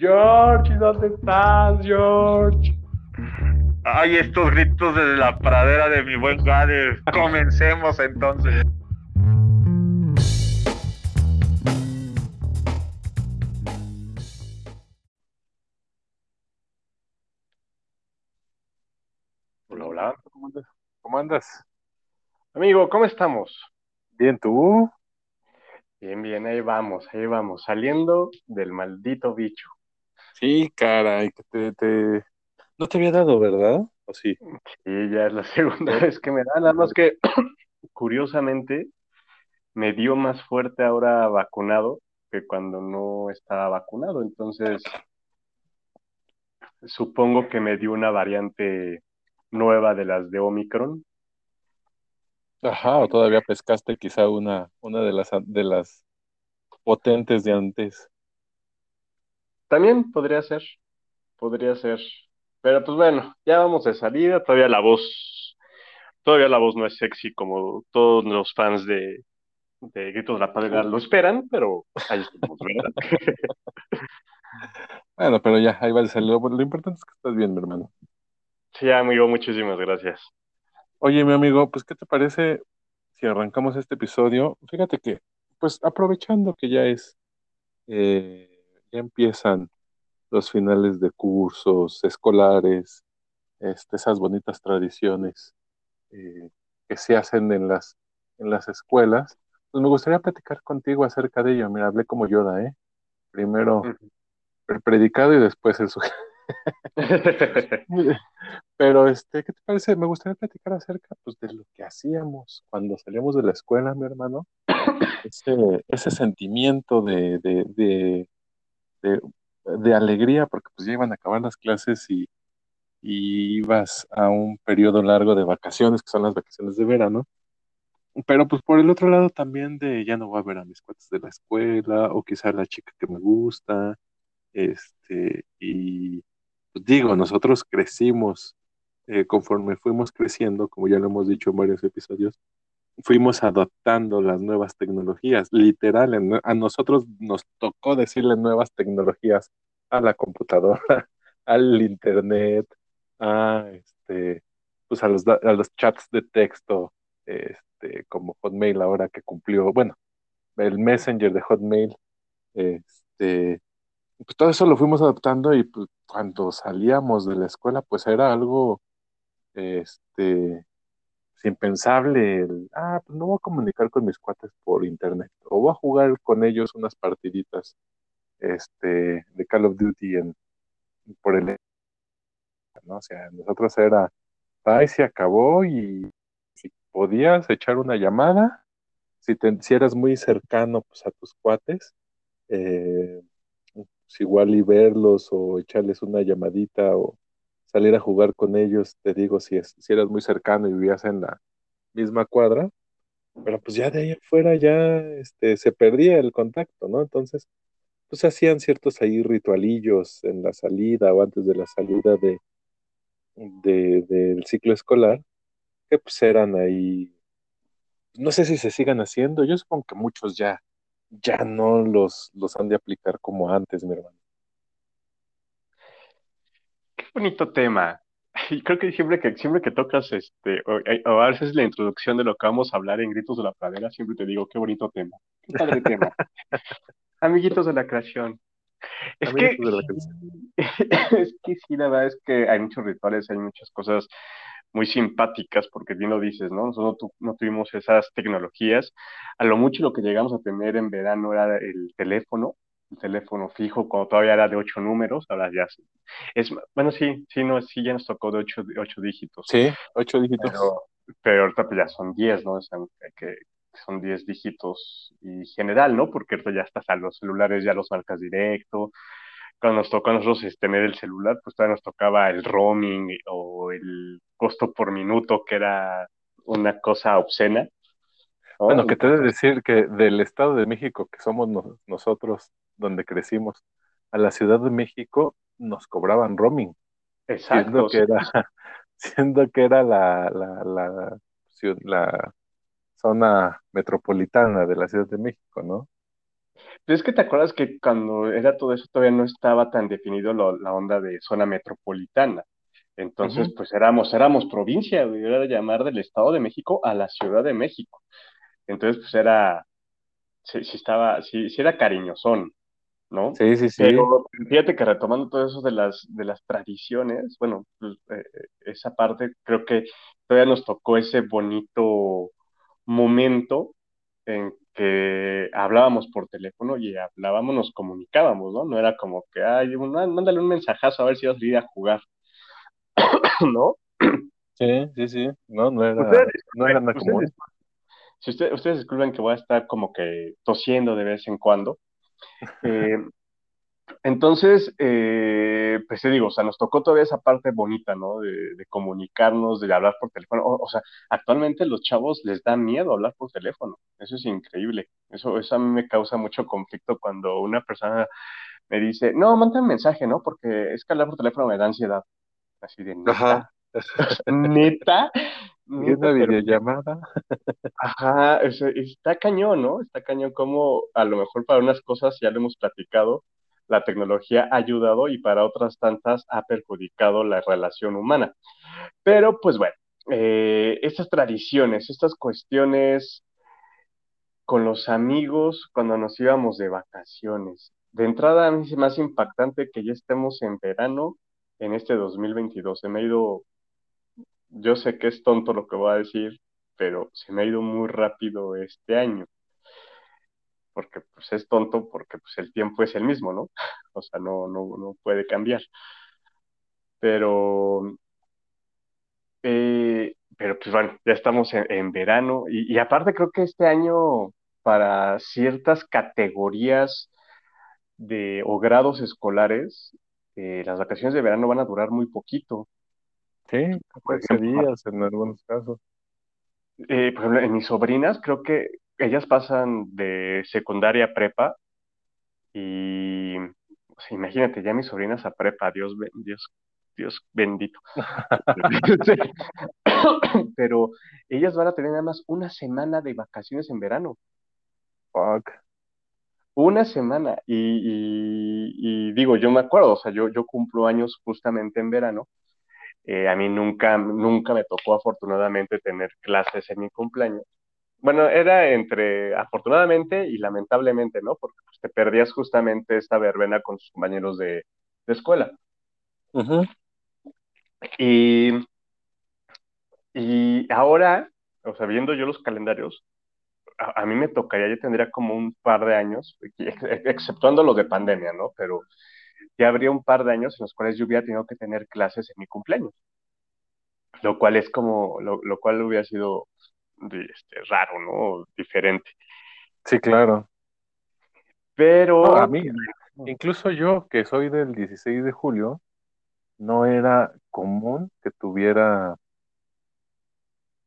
George, ¿dónde estás, George? Ay, estos gritos desde la pradera de mi buen Gade. Comencemos entonces. Hola, hola. ¿Cómo andas? ¿Cómo andas? Amigo, ¿cómo estamos? Bien, ¿tú? Bien, bien, ahí vamos, ahí vamos, saliendo del maldito bicho. Sí, caray, que te, te- No te había dado, ¿verdad? ¿O sí? Sí, ya es la segunda vez que me da, nada más que curiosamente me dio más fuerte ahora vacunado que cuando no estaba vacunado, entonces supongo que me dio una variante nueva de las de Omicron. Ajá, o todavía pescaste quizá una, una de las, de las potentes de antes. También podría ser, podría ser, pero pues bueno, ya vamos de salida, todavía la voz, todavía la voz no es sexy como todos los fans de, de Gritos de la Padrera lo esperan, pero ahí estamos, ¿verdad? Bueno, pero ya, ahí va de salir. Lo, lo importante es que estás bien, mi hermano. Sí, amigo, muchísimas gracias. Oye, mi amigo, pues, ¿qué te parece si arrancamos este episodio? Fíjate que, pues, aprovechando que ya es, eh, ya empiezan los finales de cursos escolares, este, esas bonitas tradiciones eh, que se hacen en las, en las escuelas, pues me gustaría platicar contigo acerca de ello. Mira, hablé como Yoda, ¿eh? Primero el predicado y después el sujeto. Pero, este, ¿qué te parece? Me gustaría platicar acerca, pues, de lo que hacíamos cuando salíamos de la escuela, mi hermano. Ese, ese sentimiento de, de, de, de, alegría, porque pues ya iban a acabar las clases y, y ibas a un periodo largo de vacaciones, que son las vacaciones de verano. Pero pues por el otro lado también de ya no voy a ver a mis cuates de la escuela, o quizá la chica que me gusta, este, y pues digo, nosotros crecimos eh, conforme fuimos creciendo, como ya lo hemos dicho en varios episodios, fuimos adoptando las nuevas tecnologías, literal, a nosotros nos tocó decirle nuevas tecnologías a la computadora, al internet, a este, pues a los, a los chats de texto, este, como Hotmail ahora que cumplió, bueno, el Messenger de Hotmail, este, pues todo eso lo fuimos adoptando y pues, cuando salíamos de la escuela, pues era algo, este, impensable, el, ah, pues no voy a comunicar con mis cuates por internet, o voy a jugar con ellos unas partiditas, este, de Call of Duty en, por el, ¿no? O sea, nosotros era, ay, se acabó y si podías echar una llamada, si, te- si eras muy cercano, pues a tus cuates, eh, pues igual y verlos o echarles una llamadita o salir a jugar con ellos, te digo, si, es, si eras muy cercano y vivías en la misma cuadra, pero pues ya de ahí afuera ya este, se perdía el contacto, ¿no? Entonces, pues hacían ciertos ahí ritualillos en la salida o antes de la salida de, de- del ciclo escolar, que pues eran ahí, no sé si se sigan haciendo, yo supongo que muchos ya, ya no los, los han de aplicar como antes, mi hermano. Bonito tema. Y creo que siempre que, siempre que tocas este, o, eh, o haces la introducción de lo que vamos a hablar en Gritos de la Pradera, siempre te digo, qué bonito tema. Qué padre tema. Amiguitos de la creación. Es que, es que sí, la verdad es que hay muchos rituales, hay muchas cosas muy simpáticas, porque bien lo dices, ¿no? Nosotros no, tu- no tuvimos esas tecnologías. A lo mucho lo que llegamos a tener en verano era el teléfono, el teléfono fijo, cuando todavía era de ocho números, ahora ya es, es- bueno, sí, sí, no, sí, ya nos tocó de ocho, de ocho dígitos, Sí, ocho dígitos. pero, pero ahorita pues ya son diez, ¿no? O sea, que son diez dígitos y general, ¿no? Porque ahorita ya estás a los celulares, ya los marcas directo, cuando nos tocó a nosotros este, tener el celular, pues todavía nos tocaba el roaming o el costo por minuto, que era una cosa obscena. ¿no? Bueno, que te he de Entonces, decir que del Estado de México, que somos no- nosotros donde crecimos, a la Ciudad de México nos cobraban roaming, siendo exacto, que era, siendo que era la, la, la, zona metropolitana de la Ciudad de México, ¿no? Pero es que te acuerdas que cuando era todo eso todavía no estaba tan definido lo- la onda de zona metropolitana. Entonces, pues éramos, éramos provincia, era llamar del Estado de México a la Ciudad de México. Entonces, pues era, sí, sí estaba, sí, sí era cariñosón, ¿no? Sí, sí, sí. Pero fíjate que retomando todo eso de las, de las tradiciones, bueno, pues, eh, eh, esa parte creo que todavía nos tocó ese bonito momento en que hablábamos por teléfono y hablábamos, nos comunicábamos, ¿no? No era como que, ay, mándale un mensajazo a ver si vas a ir a jugar, ¿no? Sí, sí, sí. No, no era, Ustedes, no era nada ustedes, común. si ustedes, ustedes disculpen que voy a estar como que tosiendo de vez en cuando. Eh, entonces, eh, pues te digo, o sea, nos tocó todavía esa parte bonita, ¿no? De, de comunicarnos, de hablar por teléfono. O, o sea, actualmente los chavos les da miedo hablar por teléfono. Eso es increíble. Eso, eso a mí me causa mucho conflicto cuando una persona me dice, no, manda un mensaje, ¿no? Porque es que hablar por teléfono me da ansiedad. Así de Ajá. neta, neta, una pero videollamada. Ajá, es- está cañón, ¿no? Está cañón como a lo mejor para unas cosas, ya lo hemos platicado, la tecnología ha ayudado y para otras tantas ha perjudicado la relación humana. Pero pues bueno, eh, estas tradiciones, estas cuestiones con los amigos cuando nos íbamos de vacaciones. De entrada, a mí se me hace impactante que ya estemos en verano en este 2022. Se me ha ido, yo sé que es tonto lo que voy a decir, pero se me ha ido muy rápido este año. porque pues es tonto, porque pues el tiempo es el mismo, ¿no? O sea, no, no, no puede cambiar. Pero, eh, pero pues bueno, ya estamos en, en verano y, aparte creo que este año para ciertas categorías de o grados escolares, eh, las vacaciones de verano van a durar muy poquito. Sí, Por 14 ejemplo, días en algunos casos. eh, por ejemplo, en mis sobrinas creo que ellas pasan de secundaria a prepa Y sea, imagínate, ya mis sobrinas a prepa, Dios, Dios, Dios bendito. Pero ellas van a tener nada más una semana de vacaciones en verano. Fuck. Una semana. Y, y- y digo, yo me acuerdo, o sea, yo, yo cumplo años justamente en verano. Eh, a mí nunca, nunca me tocó afortunadamente tener clases en mi cumpleaños. Bueno, era entre afortunadamente y lamentablemente, ¿no? Porque pues, te perdías justamente esta verbena con tus compañeros de, de escuela. Y, y ahora, o sea, viendo yo los calendarios, a, a mí me tocaría, yo tendría como un par de años, ex- exceptuando los de pandemia, ¿no? Pero ya habría un par de años en los cuales yo hubiera tenido que tener clases en mi cumpleaños, lo cual es como, lo, lo cual hubiera sido este, raro, ¿no? Diferente. Sí, claro. Pero, No, a mí, incluso yo, que soy del 16 de julio, no era común que tuviera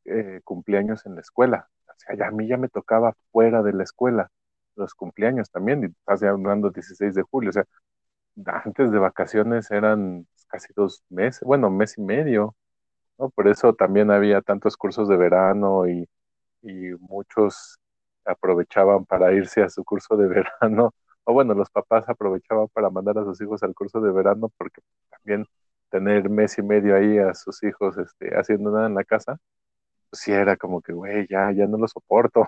eh, cumpleaños en la escuela. O sea, ya a mí ya me tocaba fuera de la escuela los cumpleaños también, y estás hablando 16 de julio, o sea, antes de vacaciones eran casi dos meses, bueno, mes y medio, ¿no? Por eso también había tantos cursos de verano y, y muchos aprovechaban para irse a su curso de verano, o bueno, los papás aprovechaban para mandar a sus hijos al curso de verano porque también tener mes y medio ahí a sus hijos este, haciendo nada en la casa, pues sí era como que, güey, ya, ya no lo soporto.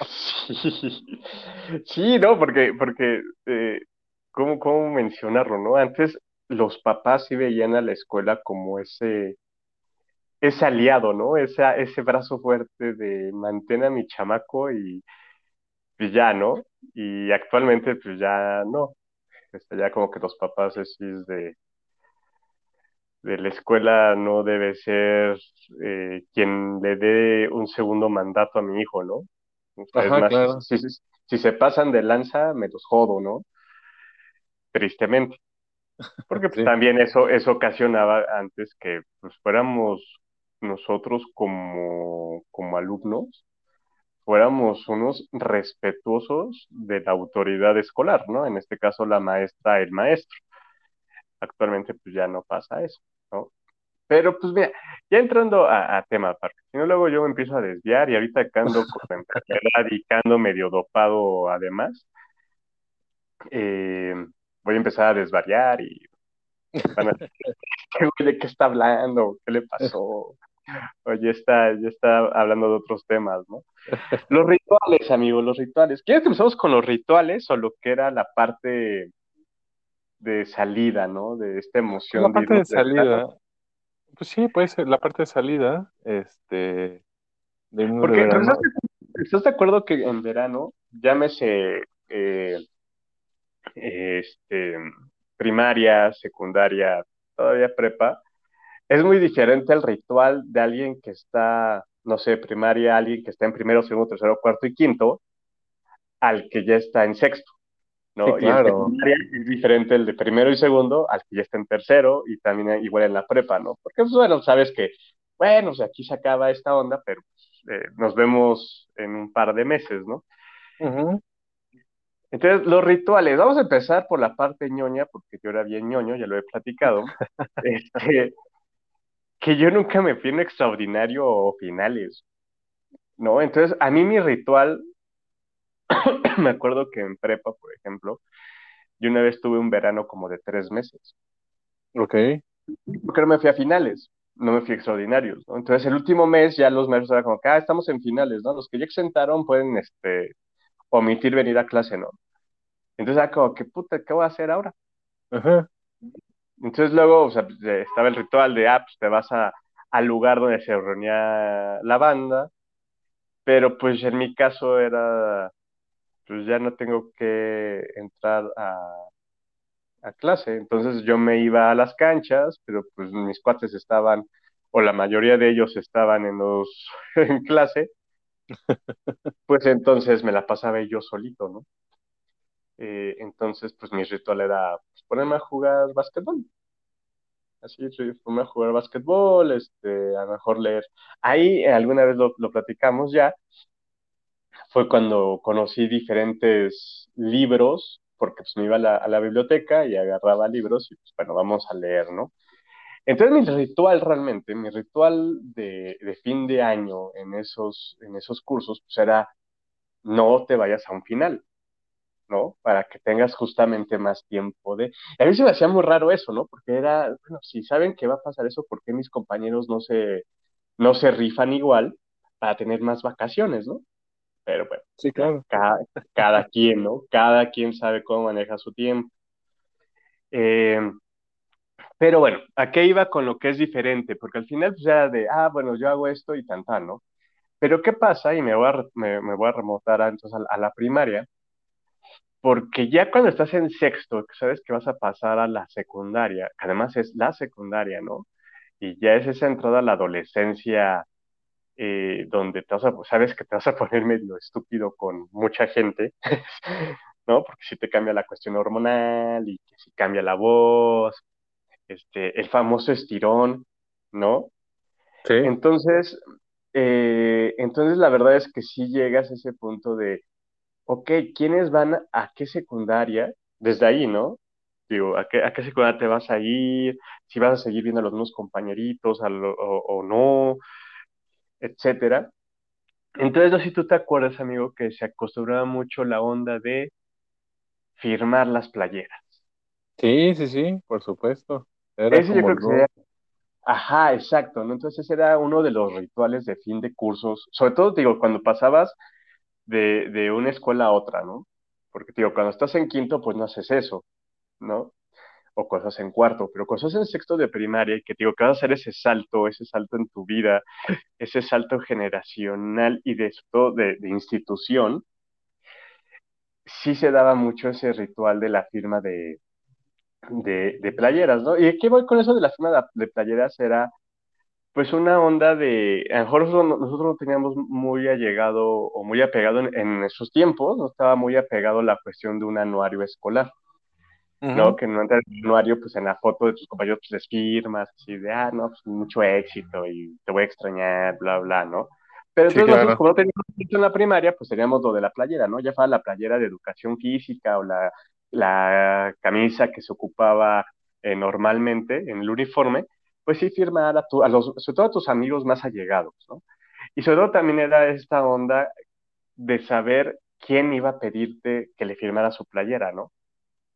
Sí, sí, no, porque, porque eh, ¿cómo, cómo mencionarlo, no? Antes los papás sí veían a la escuela como ese, ese aliado, ¿no? Esa, ese brazo fuerte de mantén a mi chamaco y, y ya, ¿no? Y actualmente pues ya no. Este, ya como que los papás así es de, de la escuela no debe ser eh, quien le dé un segundo mandato a mi hijo, ¿no? Ajá, más, claro. si, si- si se pasan de lanza, me los jodo, ¿no? Tristemente. Porque pues, Sí. también eso, eso ocasionaba antes que pues, fuéramos nosotros como, como alumnos, fuéramos unos respetuosos de la autoridad escolar, ¿no? En este caso, la maestra, el maestro. Actualmente, pues ya no pasa eso, ¿no? Pero pues mira, ya entrando a, a tema aparte, si no luego yo me empiezo a desviar y ahorita que ando con enfermedad y que ando medio dopado además, eh, voy a empezar a desvariar y van a decir, ¿de qué está hablando? ¿Qué le pasó? Oye, está, ya está hablando de otros temas, ¿no? Los rituales, amigos, los rituales. ¿Quieres que empezamos con los rituales o lo que era la parte de salida, ¿no? De esta emoción. La parte de, salida. Pues sí, puede ser la parte de salida, este, de Porque, ¿estás, de acuerdo que en verano, llámese eh, este, primaria, secundaria, todavía prepa, es muy diferente el ritual de alguien que está, no sé, primaria, alguien que está en primero, segundo, tercero, cuarto y quinto, al que ya está en sexto. ¿no? claro. Y es diferente el de primero y segundo al que ya está en tercero y también igual en la prepa, ¿no? Porque, pues, bueno, sabes que, bueno, o sea, aquí se acaba esta onda, pero eh, nos vemos en un par de meses, ¿no? Entonces, los rituales, vamos a empezar por la parte ñoña, porque yo era bien ñoño, ya lo he platicado. este, que yo nunca me fui en extraordinario o finales, ¿no? Entonces, a mí mi ritual, me acuerdo que en prepa, por ejemplo, yo una vez tuve un verano como de tres meses. Ok. Porque no me fui a finales, no me fui a extraordinarios, ¿no? Entonces, el último mes ya los maestros eran como que, ah, estamos en finales, ¿no? Los que ya exentaron pueden, este, omitir venir a clase, ¿no? Entonces, ah, como que, puta, ¿qué voy a hacer ahora? Ajá. Entonces luego o sea, estaba el ritual de, ah, pues te vas a, al lugar donde se reunía la banda, pero pues en mi caso era, pues ya no tengo que entrar a, a clase, entonces yo me iba a las canchas, pero pues mis cuates estaban, o la mayoría de ellos estaban en, los, en clase, pues entonces me la pasaba yo solito, ¿no? Eh, entonces, pues mi ritual era pues, ponerme a jugar básquetbol. Así, ponerme a jugar básquetbol, este, a lo mejor leer. Ahí alguna vez lo, platicamos ya. Fue cuando conocí diferentes libros, porque pues me iba a la, a la biblioteca y agarraba libros y pues bueno, vamos a leer, ¿no? Entonces mi ritual realmente, mi ritual de, de, fin de año en esos, en esos cursos, pues era no te vayas a un final. ¿no? Para que tengas justamente más tiempo de... A mí se me hacía muy raro eso, ¿no? Porque era, bueno, si saben que va a pasar eso, ¿por qué mis compañeros no se, no se rifan igual para tener más vacaciones, ¿no? Pero bueno, sí, claro. cada, cada quien, ¿no? Cada quien sabe cómo maneja su tiempo. Eh, pero bueno, ¿a qué iba con lo que es diferente? Porque al final pues era de, ah, bueno, yo hago esto y tan, ¿no? Pero ¿qué pasa? Y me voy a, me, voy a remontar entonces a, la primaria porque ya cuando estás en sexto, sabes que vas a pasar a la secundaria, que además es la secundaria, ¿no? Y ya es esa entrada a la adolescencia eh, donde te vas a, sabes que te vas a poner medio estúpido con mucha gente, ¿no? Porque si te cambia la cuestión hormonal y que si cambia la voz, este, el famoso estirón, ¿no? Sí. Entonces, eh, entonces la verdad es que sí llegas a ese punto de, ok, ¿quiénes van a qué secundaria? Desde ahí, ¿no? Digo, ¿a qué, a qué secundaria te vas a ir? Si vas a seguir viendo a los mismos compañeritos o, no, etcétera. Entonces, no sé si tú te acuerdas, amigo, que se acostumbraba mucho la onda de firmar las playeras. Sí, sí, sí, por supuesto. Era Ese yo creo que sería... Ajá, exacto, ¿no? Entonces ese era uno de los rituales de fin de cursos, sobre todo, digo, cuando pasabas de, de una escuela a otra, ¿no? Porque, digo, cuando estás en quinto, pues no haces eso, ¿no? O cosas en cuarto, pero cosas en sexto de primaria y que, digo, que vas a hacer ese salto, ese salto en tu vida, ese salto generacional y de esto, de, de institución, sí se daba mucho ese ritual de la firma de, de, de, playeras, ¿no? ¿Y qué voy con eso de la firma de playeras? Era pues una onda de, a lo mejor nosotros, no teníamos muy allegado o muy apegado en, esos tiempos, no estaba muy apegado la cuestión de un anuario escolar, ¿no? Que no entra el anuario, pues en la foto de tus compañeros pues, les firmas, así de, ah, no, pues mucho éxito y te voy a extrañar, bla, bla, ¿no? Pero entonces nosotros, como no teníamos en la primaria, pues teníamos lo de la playera, ¿no? Ya fuera la playera de educación física o la, la camisa que se ocupaba eh, normalmente en el uniforme, pues sí firmar a, tu, a los, sobre todo a tus amigos más allegados, ¿no? Y sobre todo también era esta onda de saber quién iba a pedirte que le firmara su playera, ¿no?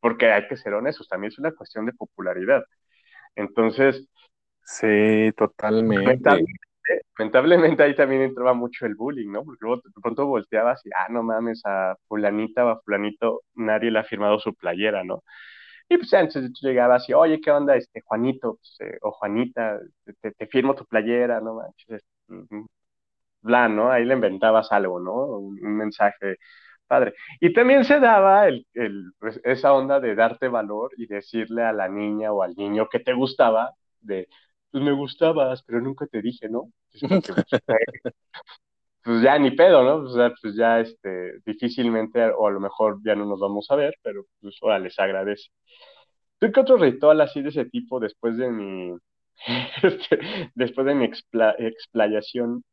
porque hay que ser honestos, también es una cuestión de popularidad. Entonces, Sí, totalmente. Lamentablemente, ahí también entraba mucho el bullying, ¿no? Porque luego de pronto volteabas y, ah, no mames, a fulanita o a fulanito nadie le ha firmado su playera, ¿no? Y pues antes tú llegabas y, oye, ¿qué onda, este Juanito? Pues, eh, o Juanita, te, te firmo tu playera, ¿no manches? Bla, ¿no? Ahí le inventabas algo, ¿no? Un, un mensaje padre. Y también se daba el, el, pues, esa onda de darte valor y decirle a la niña o al niño que te gustaba, de, pues me gustabas, pero nunca te dije, ¿no? Pues, pues, ya ni pedo, ¿no? O sea, pues ya este, difícilmente, o a lo mejor ya no nos vamos a ver, pero pues ahora les agradece. ¿Tú qué otro ritual así de ese tipo después de mi, este, después de mi expla, explayación,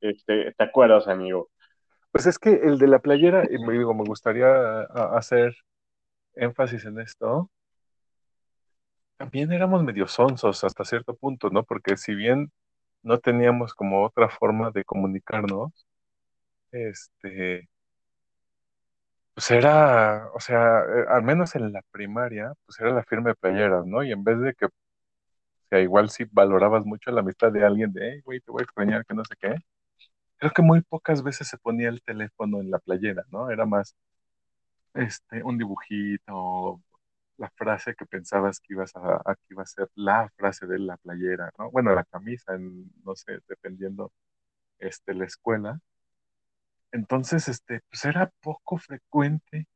este, ¿te acuerdas, amigo? Pues es que el de la playera, y me digo, me gustaría hacer énfasis en esto. También éramos medio sonsos hasta cierto punto, ¿no? Porque si bien no teníamos como otra forma de comunicarnos, este, pues era, o sea, eh, al menos en la primaria, pues era la firma de playeras, ¿no? Y en vez de que, o sea, igual si valorabas mucho la amistad de alguien de, hey, güey, te voy a extrañar, que no sé qué, creo que muy pocas veces se ponía el teléfono en la playera, ¿no? Era más, este, un dibujito, la frase que pensabas que ibas a, que iba a ser la frase de la playera, ¿no? Bueno, la camisa, en, no sé, dependiendo, este, la escuela. Entonces, este, pues era poco frecuente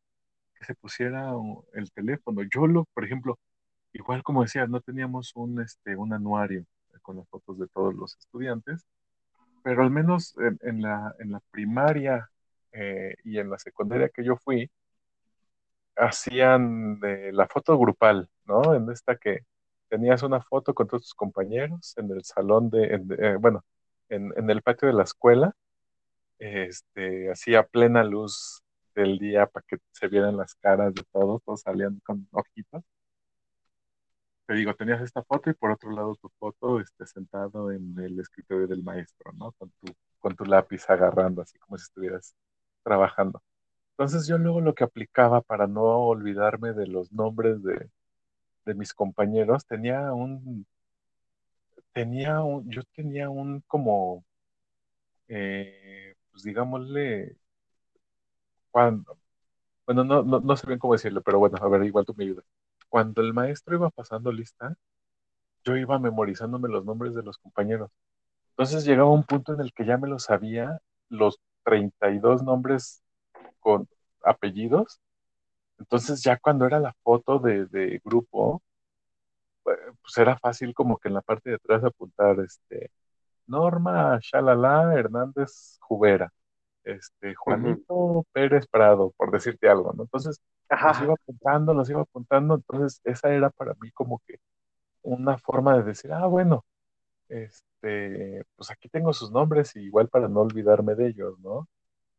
que se pusiera el teléfono. Yo lo, por ejemplo, igual como decía, no teníamos un, este, un anuario con las fotos de todos los estudiantes, pero al menos en, en la, en la primaria eh, y en la secundaria que yo fui, hacían eh, la foto grupal, ¿no? En esta que tenías una foto con todos tus compañeros en el salón de, eh, bueno, en, en, el patio de la escuela, este, hacía plena luz del día para que se vieran las caras de todos, todos salían con ojitos. Te digo, tenías esta foto y por otro lado tu foto este, sentado en el escritorio del maestro, ¿no? Con tu, con tu lápiz agarrando, así como si estuvieras trabajando. Entonces yo luego lo que aplicaba para no olvidarme de los nombres de, de mis compañeros, tenía un, tenía un, yo tenía un como, eh, pues digámosle, cuando, bueno, no, no, no sé bien cómo decirlo, pero bueno, a ver, igual tú me ayudas. Cuando el maestro iba pasando lista, yo iba memorizándome los nombres de los compañeros. Entonces llegaba un punto en el que ya me lo sabía, los 32 nombres con apellidos. Entonces ya cuando era la foto de, de grupo, pues era fácil como que en la parte de atrás apuntar este Norma Shalala Hernández Jubera, este Juanito uh -huh. Pérez Prado, por decirte algo, ¿no? Entonces Ajá. los iba apuntando, los iba apuntando, entonces esa era para mí como que una forma de decir, ah, bueno, este, pues aquí tengo sus nombres y igual para no olvidarme de ellos, ¿no?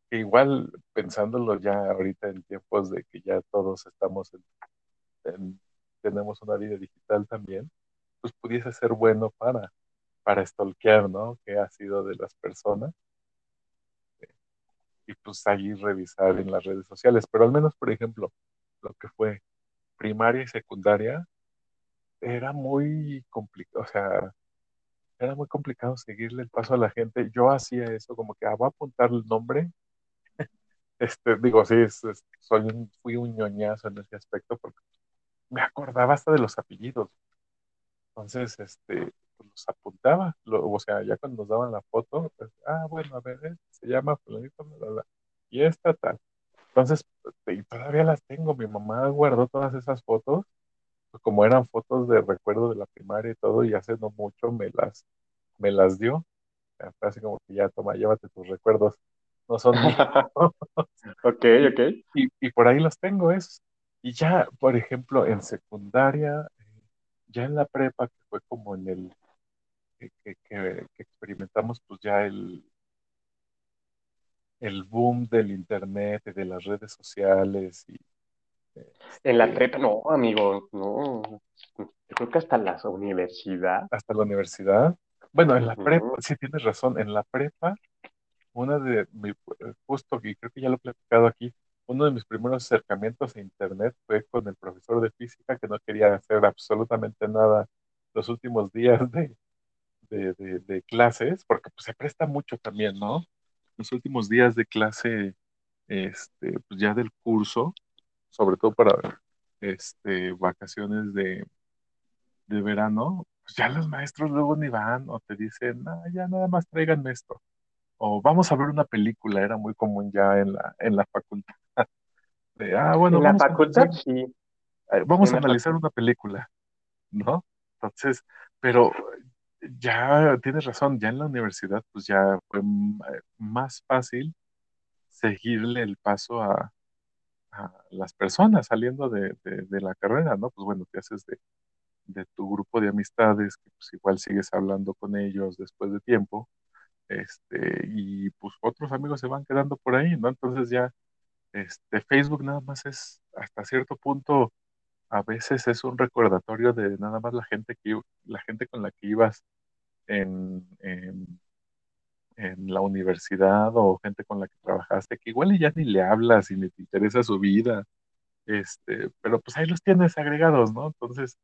Que igual pensándolo ya ahorita en tiempos de que ya todos estamos en, en, tenemos una vida digital también, pues pudiese ser bueno para, para stalkear, ¿no? Que ha sido de las personas. Y pues ahí revisar en las redes sociales. Pero al menos, por ejemplo, lo que fue primaria y secundaria, era muy complicado, o sea, era muy complicado seguirle el paso a la gente. Yo hacía eso como que, ah, voy a apuntar el nombre. Este, digo, sí, es, es, soy un, fui un ñoñazo en ese aspecto porque me acordaba hasta de los apellidos. Entonces, este, pues los apuntaba, lo, o sea, ya cuando nos daban la foto, pues, ah, bueno, a ver, se llama fulanito, y esta tal. Entonces, y todavía las tengo, mi mamá guardó todas esas fotos, pues como eran fotos de recuerdo de la primaria y todo, y hace no mucho me las, me las dio. Así como que ya toma, llévate tus recuerdos, no son míos. ok, ok. Y, y por ahí los tengo, es. Y ya, por ejemplo, en secundaria, ya en la prepa, que fue como en el que, que, que, que experimentamos, pues ya el, el boom del internet y de las redes sociales y en la prepa, no, amigo, no. Yo creo que hasta la universidad. Hasta la universidad. Bueno, en la prepa, uh -huh. sí tienes razón, en la prepa, una de mi, justo, y creo que ya lo he platicado aquí, uno de mis primeros acercamientos a Internet fue con el profesor de física que no quería hacer absolutamente nada los últimos días de, de, clases, porque pues, se presta mucho también, ¿no? Los últimos días de clase, este, pues ya del curso, sobre todo para este, vacaciones de, de verano, pues ya los maestros luego ni van o te dicen, ah, ya nada más tráiganme esto. O vamos a ver una película, era muy común ya en la, en la facultad. ah, bueno, en la facultad sí. Eh, vamos a analizar una película, ¿no? Entonces, pero ya tienes razón, ya en la universidad pues ya fue eh, más fácil seguirle el paso a, las personas saliendo de, la carrera, ¿no? Pues bueno, te haces de, de tu grupo de amistades, que pues igual sigues hablando con ellos después de tiempo, este, y pues otros amigos se van quedando por ahí, ¿no? Entonces ya, este, Facebook nada más es hasta cierto punto a veces es un recordatorio de nada más la gente que la gente con la que ibas en, en, la universidad o gente con la que trabajaste, que igual ya ni le hablas y ni te interesa su vida, este, pero pues ahí los tienes agregados, ¿no? Entonces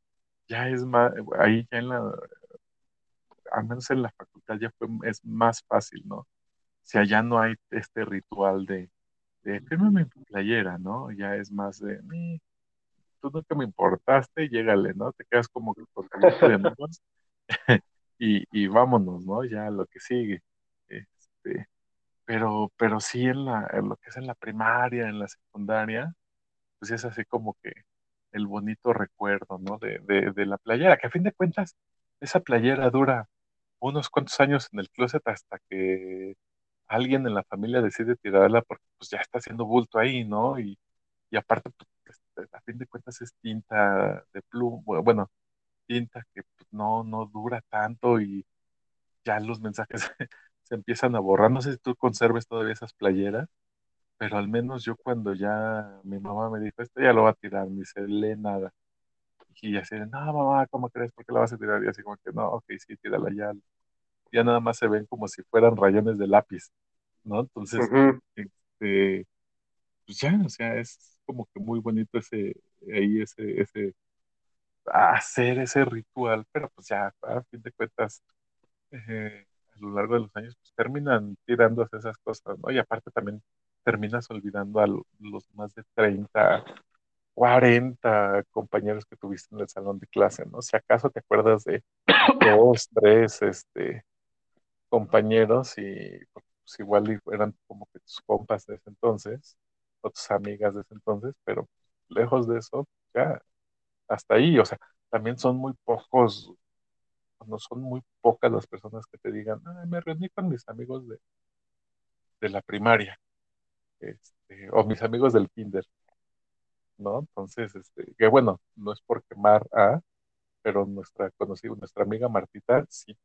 ya es más, ahí ya en la, al menos en la facultad ya fue, es más fácil, ¿no? Si allá no hay este ritual de, de fírmame mi playera, ¿no? Ya es más de, tú nunca me importaste, llégale, ¿no? Te quedas como tu y, y vámonos, ¿no? Ya lo que sigue. Este, pero, pero sí en, la, en lo que es en la primaria, en la secundaria, pues es así como que el bonito recuerdo, ¿no? De, de, de la playera, que a fin de cuentas, esa playera dura unos cuantos años en el closet hasta que alguien en la familia decide tirarla porque pues ya está haciendo bulto ahí, ¿no? Y, y aparte, pues, a fin de cuentas es tinta de pluma, bueno, tinta que pues, no, no dura tanto y ya los mensajes se empiezan a borrar. No sé si tú conserves todavía esas playeras, pero al menos yo cuando ya mi mamá me dijo, esto ya lo va a tirar, ni se lee nada. Y así de, no, mamá, ¿cómo crees? ¿Por qué la vas a tirar? Y así como que, no, ok, sí, tírala ya. Ya nada más se ven como si fueran rayones de lápiz, ¿no? Entonces, este, pues ya, o sea, es como que muy bonito ese, ahí ese, ese, hacer ese ritual, pero pues ya, a fin de cuentas, eh, a lo largo de los años, pues terminan tirándose esas cosas, ¿no? Y aparte también terminas olvidando a los más de 30, 40 compañeros que tuviste en el salón de clase, ¿no? Si acaso te acuerdas de dos, tres, este, compañeros y pues igual eran como que tus compas de ese entonces, o tus amigas de ese entonces, pero lejos de eso, ya hasta ahí, o sea, también son muy pocos, no son muy pocas las personas que te digan, me reuní con mis amigos de, de la primaria, este, o mis amigos del kinder, ¿no? Entonces, este, que bueno, no es por quemar a, pero nuestra conocida, nuestra amiga Martita, sí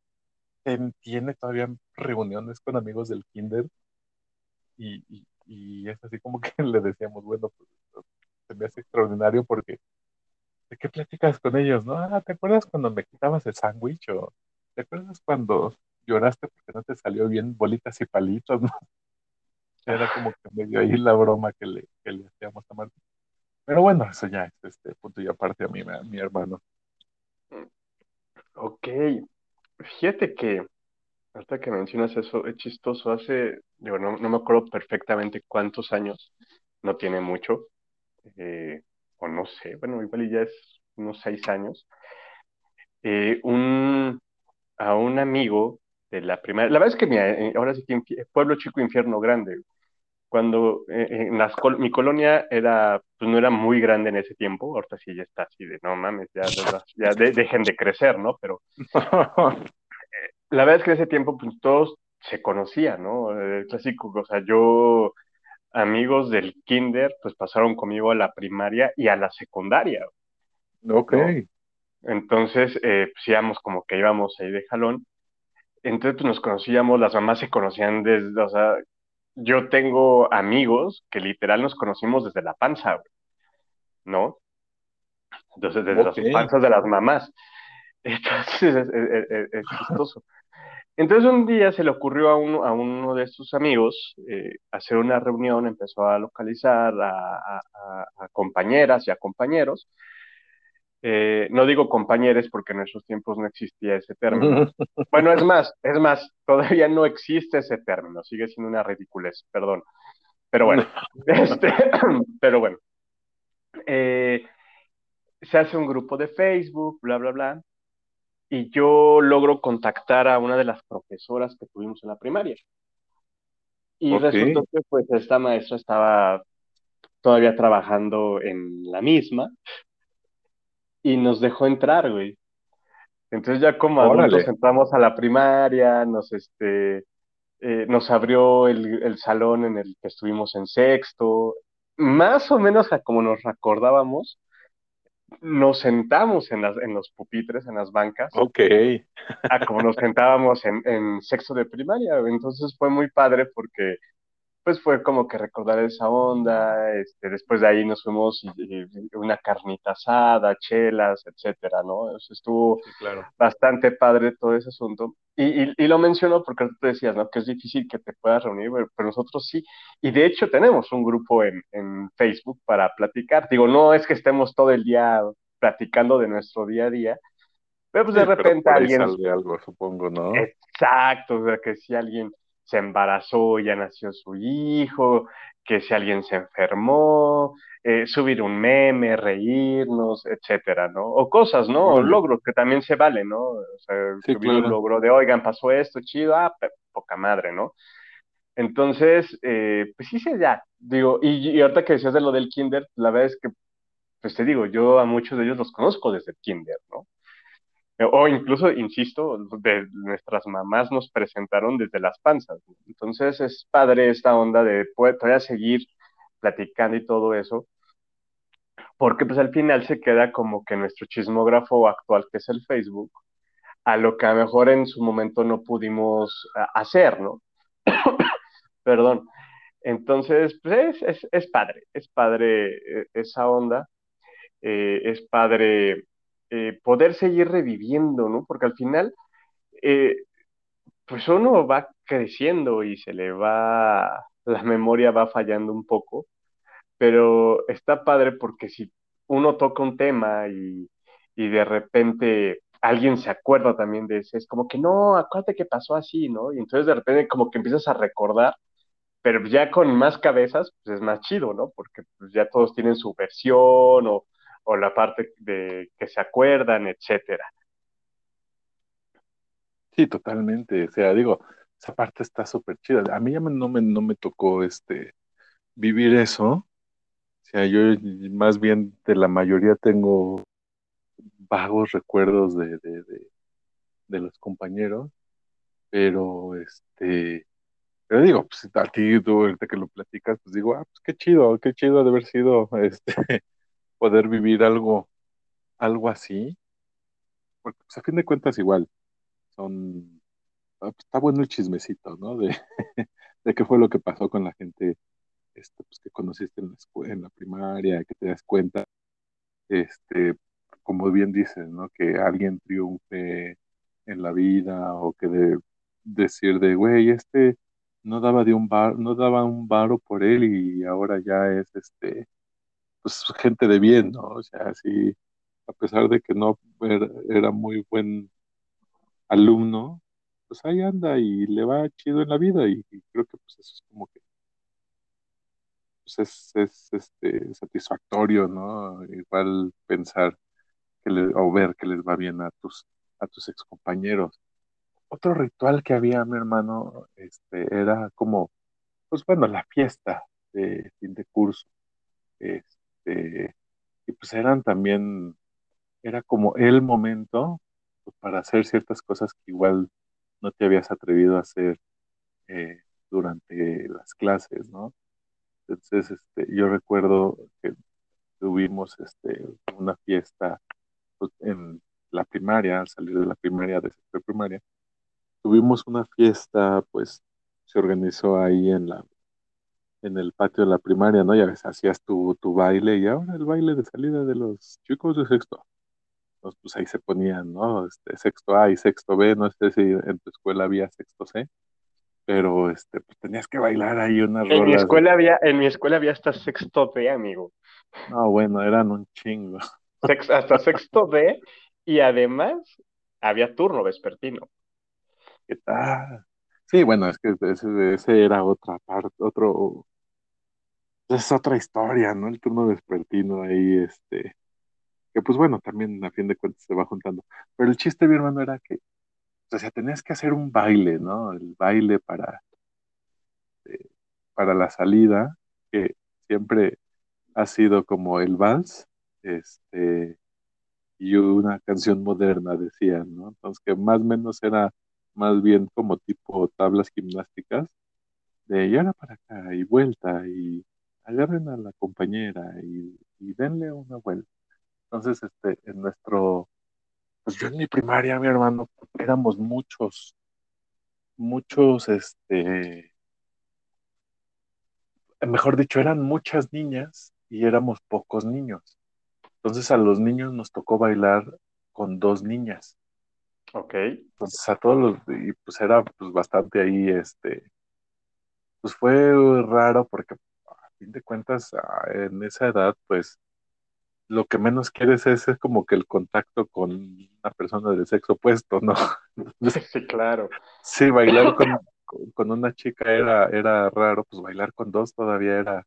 tiene todavía reuniones con amigos del kinder y, y es así como que le decíamos, bueno, pues se me hace extraordinario porque ¿de qué platicas con ellos? ¿No? Ah, ¿te acuerdas cuando me quitabas el sándwich? ¿O te acuerdas cuando lloraste porque no te salió bien bolitas y palitos? Era como que medio ahí la broma que le, que le hacíamos a Martín. Pero bueno, eso ya es este punto y aparte a mí, a mi hermano. Ok. Fíjate que hasta que mencionas eso, es chistoso. Hace, digo, no, no me acuerdo perfectamente cuántos años, no tiene mucho, eh, o no sé, bueno, igual ya es unos seis años, eh, un, a un amigo de la primera, la verdad es que eh, ahora sí que pueblo chico, infierno grande. Cuando en las, mi colonia era, pues no era muy grande en ese tiempo, ahorita sí ya está así de, no mames, ya, ya dejen de crecer, ¿no? Pero la verdad es que en ese tiempo pues todos se conocían, ¿no? El clásico, o sea, yo amigos del kinder, pues pasaron conmigo a la primaria y a la secundaria. Ok. Entonces, eh, pues íbamos como que íbamos ahí de jalón. Entonces, pues nos conocíamos, las mamás se conocían desde, o sea, yo tengo amigos que literal nos conocimos desde la panza, ¿no? Entonces, desde las panzas de las mamás. Entonces, es, chistoso. Entonces un día se le ocurrió a uno, a uno de sus amigos eh, hacer una reunión, empezó a localizar a, compañeras y a compañeros. Eh, no digo compañeros porque en esos tiempos no existía ese término. bueno, es más, es más, todavía no existe ese término, sigue siendo una ridiculez, perdón. Pero bueno, este, pero bueno. Eh, se hace un grupo de Facebook, bla, bla, bla, y yo logro contactar a una de las profesoras que tuvimos en la primaria. Y resultó que pues esta maestra estaba todavía trabajando en la misma y nos dejó entrar, güey. Entonces ya como adultos entramos a la primaria, nos este eh, nos abrió el, el, salón en el que estuvimos en sexto, más o menos a como nos recordábamos, nos sentamos en, las, en los pupitres, en las bancas. Ok. A como nos sentábamos en, en sexto de primaria. Entonces fue muy padre porque pues fue como que recordar esa onda, este, después de ahí nos fuimos y, una carnita asada, chelas, etcétera, ¿no? estuvo bastante padre todo ese asunto. Y, y, lo menciono porque tú decías, ¿no? Que es difícil que te puedas reunir, pero nosotros sí. Y de hecho tenemos un grupo en, en Facebook para platicar. Digo, no es que estemos todo el día platicando de nuestro día a día, pero pues de repente alguien... algo, supongo, ¿no? Exacto, o sea, que si alguien se embarazó, ya nació su hijo, que si alguien se enfermó, eh, subir un meme, reírnos, etcétera, ¿no? O cosas, ¿no? O logros que también se valen, ¿no? O sea, subir un logro de, oigan, pasó esto, chido, ah, poca madre, ¿no? Entonces, eh, pues sí, sí, ya, digo, y, y, ahorita que decías de lo del kinder, la verdad es que, pues te digo, yo a muchos de ellos los conozco desde el kinder, ¿no? O incluso, insisto, de nuestras mamás nos presentaron desde las panzas. Entonces es padre esta onda de poder todavía seguir platicando y todo eso, porque pues al final se queda como que nuestro chismógrafo actual, que es el Facebook, a lo que a lo mejor en su momento no pudimos hacer, ¿no? Perdón. Entonces, pues es, es, padre, es padre eh, esa onda, eh, es padre eh, poder seguir reviviendo, ¿no? Porque al final, eh, pues uno va creciendo y se le va, la memoria va fallando un poco, pero está padre porque si uno toca un tema y, y de repente alguien se acuerda también de ese, es como que no, acuérdate que pasó así, ¿no? Y entonces de repente como que empiezas a recordar, pero ya con más cabezas, pues es más chido, ¿no? Porque pues ya todos tienen su versión o, o la parte de que se acuerdan, etcétera. Sí, totalmente. O sea, digo, esa parte está súper chida. A mí ya no me, no me tocó este vivir eso. O sea, yo más bien de la mayoría tengo vagos recuerdos de, de, de, los compañeros, pero este, pero digo, pues a ti, tú ahorita que lo platicas, pues digo, ah, pues qué chido, qué chido de haber sido este poder vivir algo, algo así, porque pues, a fin de cuentas igual, son, ah, pues, está bueno el chismecito, ¿no? De, de qué fue lo que pasó con la gente este, pues, que conociste en la, en la primaria, que te das cuenta, este, como bien dices, ¿no? Que alguien triunfe en la vida o que de decir de, güey, este no daba de un bar, no daba un varo por él y ahora ya es este pues gente de bien, ¿no? O sea, sí, a pesar de que no era, muy buen alumno, pues ahí anda y le va chido en la vida y, creo que pues eso es como que pues es, es este, satisfactorio, ¿no? Igual pensar que le, o ver que les va bien a tus, a tus excompañeros. Otro ritual que había, mi hermano, este, era como, pues bueno, la fiesta de fin de curso. Este, este, y pues eran también, era como el momento pues, para hacer ciertas cosas que igual no te habías atrevido a hacer eh, durante las clases, ¿no? Entonces, este, yo recuerdo que tuvimos este, una fiesta pues, en la primaria, al salir de la primaria, de primaria, tuvimos una fiesta, pues se organizó ahí en la en el patio de la primaria, ¿no? Ya ves, hacías tu, tu baile y ahora el baile de salida de los chicos de sexto. Entonces, pues ahí se ponían, ¿no? Este, sexto A y sexto B, no sé si en tu escuela había sexto C, pero este, pues tenías que bailar ahí unas En mi escuela había, en mi escuela había hasta sexto D, amigo. No, bueno, eran un chingo. Sex- hasta sexto D, y además había turno vespertino. ¿Qué tal? Sí, bueno, es que ese, ese era otra parte, otro, es otra historia, ¿no? El turno vespertino ahí, este, que pues bueno, también a fin de cuentas se va juntando. Pero el chiste, mi hermano, era que, o sea, tenías que hacer un baile, ¿no? El baile para, eh, para la salida, que siempre ha sido como el vals, este, y una canción moderna, decían, ¿no? Entonces, que más o menos era más bien como tipo tablas gimnásticas, de y ahora para acá, y vuelta, y agarren a la compañera, y, y denle una vuelta. Entonces, este, en nuestro, pues yo en mi primaria, mi hermano, éramos muchos, muchos, este, mejor dicho, eran muchas niñas y éramos pocos niños. Entonces a los niños nos tocó bailar con dos niñas. Ok. Entonces a todos los, y pues era pues bastante ahí, este, pues fue raro porque fin de cuentas ah, en esa edad, pues lo que menos quieres es, es como que el contacto con una persona del sexo opuesto, ¿no? Sí, claro. Sí, bailar con, con, con una chica era, era raro, pues bailar con dos todavía era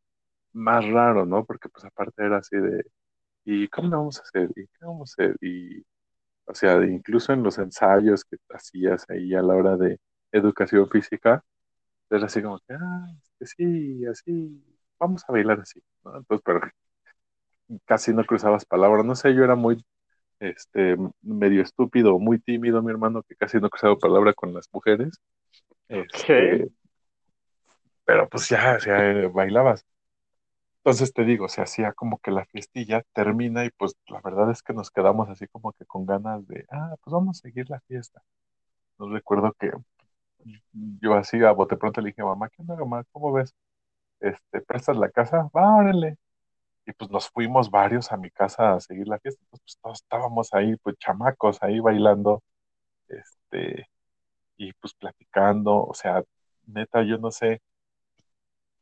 más raro, ¿no? Porque pues aparte era así de, ¿y cómo lo vamos a hacer? ¿Y qué vamos a hacer? Y, o sea, incluso en los ensayos que hacías ahí a la hora de educación física, era así como que, ah, que sí, así, vamos a bailar así, ¿no? Entonces, pero casi no cruzabas palabras, no sé, yo era muy, este, medio estúpido, muy tímido, mi hermano, que casi no cruzaba palabra con las mujeres, este, pero pues ya, sea, eh, bailabas. Entonces te digo, se hacía como que la fiestilla termina y pues la verdad es que nos quedamos así como que con ganas de, ah, pues vamos a seguir la fiesta. No recuerdo que yo así a bote pronto le dije, mamá, ¿qué onda, mamá? ¿Cómo ves? Este, ¿prestas la casa? Va, órale. Y pues nos fuimos varios a mi casa a seguir la fiesta. Entonces, pues todos estábamos ahí, pues chamacos, ahí bailando, este, y pues platicando. O sea, neta, yo no sé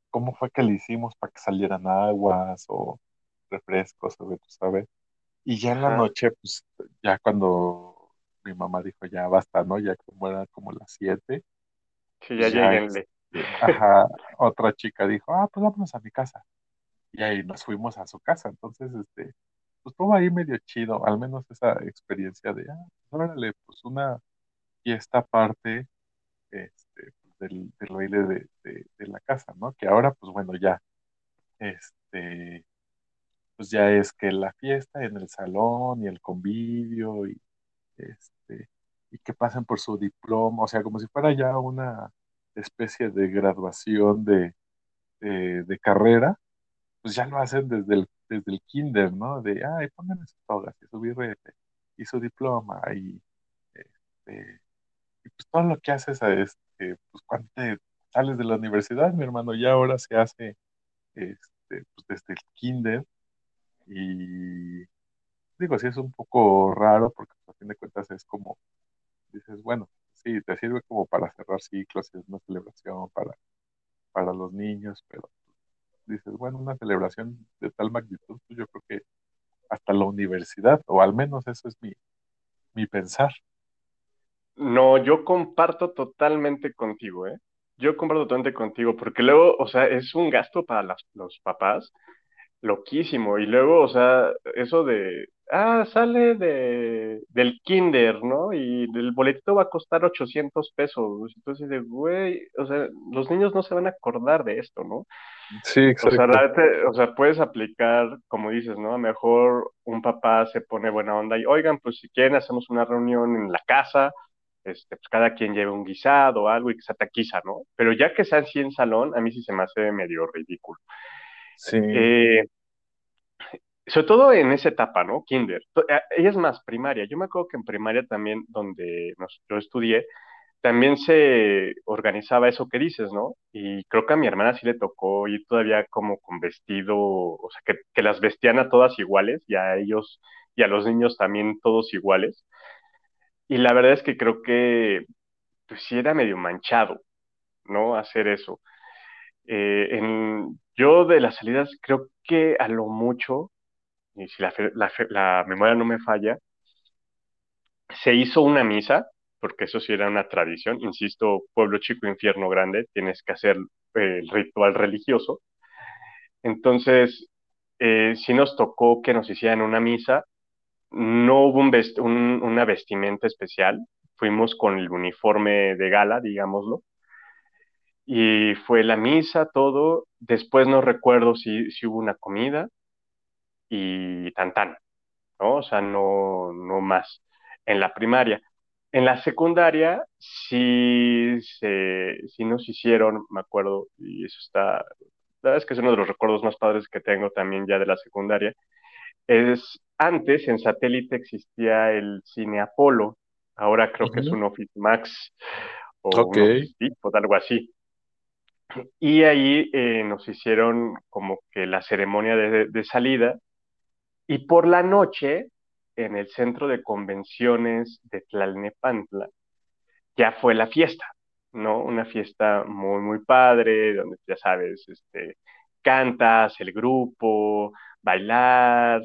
cómo fue que le hicimos para que salieran aguas o refrescos, o tú sabes. Y ya en la noche, pues ya cuando mi mamá dijo, ya basta, ¿no? Ya como era como las siete, Sí, ya pues ya. Ajá, otra chica dijo, ah, pues vámonos a mi casa. Y ahí nos fuimos a su casa. Entonces, este, pues todo ahí medio chido, al menos esa experiencia de, ah, pues órale, pues una fiesta aparte, este, del, del baile de, de, de la casa, ¿no? Que ahora, pues bueno, ya, este, pues ya es que la fiesta en el salón y el convivio y este, y que pasen por su diploma, o sea, como si fuera ya una especie de graduación de, de, carrera, pues ya lo hacen desde el, desde el kinder, ¿no? De, ay, pónganle sus togas y su birrete y su diploma y, este, y pues todo lo que haces es, eh, pues cuando sales de la universidad, mi hermano, ya ahora se hace este, pues desde el kinder y digo, sí es un poco raro porque pues, a fin de cuentas es como, dices, bueno, sí, te sirve como para cerrar ciclos, es una celebración para, para los niños, pero dices, bueno, una celebración de tal magnitud, pues yo creo que hasta la universidad, o al menos eso es mi, mi pensar. No, yo comparto totalmente contigo, ¿eh? Yo comparto totalmente contigo, porque luego, o sea, es un gasto para los papás loquísimo. Y luego, o sea, eso de, ah, sale de, del kinder, ¿no? Y el boletito va a costar 800 pesos. Entonces, de, güey, o sea, los niños no se van a acordar de esto, ¿no? Sí, O sea, exacto. la neta, o sea, puedes aplicar, como dices, ¿no? A lo mejor un papá se pone buena onda y, oigan, pues si quieren hacemos una reunión en la casa, este, pues cada quien lleve un guisado o algo y que se taquiza, ¿no? Pero ya que sea así en salón, a mí sí se me hace medio ridículo. Sí, Eh, sobre todo en esa etapa, ¿no? Kinder. Eh, Ella es más primaria. Yo me acuerdo que en primaria también, donde yo estudié, también se organizaba eso que dices, ¿no? Y creo que a mi hermana sí le tocó ir todavía como con vestido, o sea, que, que las vestían a todas iguales y a ellos y a los niños también todos iguales. Y la verdad es que creo que pues sí era medio manchado, ¿no? Hacer eso. Eh, en, yo de las salidas creo que a lo mucho, y si la, memoria no me falla, se hizo una misa, porque eso sí era una tradición, insisto, pueblo chico, infierno grande, tienes que hacer eh, el ritual religioso. Entonces, eh, sí nos tocó que nos hicieran una misa, no hubo un una vestimenta especial, fuimos con el uniforme de gala, digámoslo, y fue la misa, todo, después no recuerdo si, si hubo una comida y tan tan, ¿no? O sea, no, no más en la primaria. En la secundaria sí, se, sí nos hicieron, me acuerdo, y eso está, la verdad es que es uno de los recuerdos más padres que tengo también ya de la secundaria, es antes en satélite existía el cine Apolo, ahora creo que es un Office Max o okay. un algo así. Y ahí eh, nos hicieron como que la ceremonia de, de salida y por la noche en el centro de convenciones de Tlalnepantla, ya fue la fiesta, ¿no? Una fiesta muy, muy padre, donde ya sabes, este, cantas, el grupo, bailar,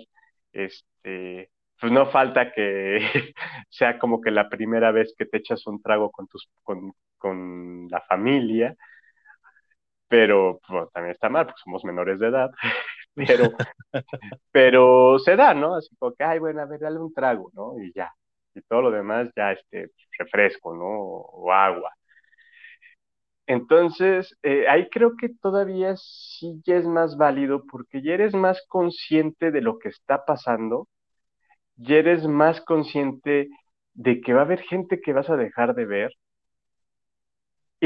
este, pues no falta que sea como que la primera vez que te echas un trago con, tus, con, con la familia, pero pues, también está mal, porque somos menores de edad, pero, pero se da, ¿no? Así como que, ay, bueno, a ver, dale un trago, ¿no? Y ya. Y todo lo demás ya, este, refresco, ¿no? O, agua. Entonces, eh, ahí creo que todavía sí ya es más válido porque ya eres más consciente de lo que está pasando, ya eres más consciente de que va a haber gente que vas a dejar de ver.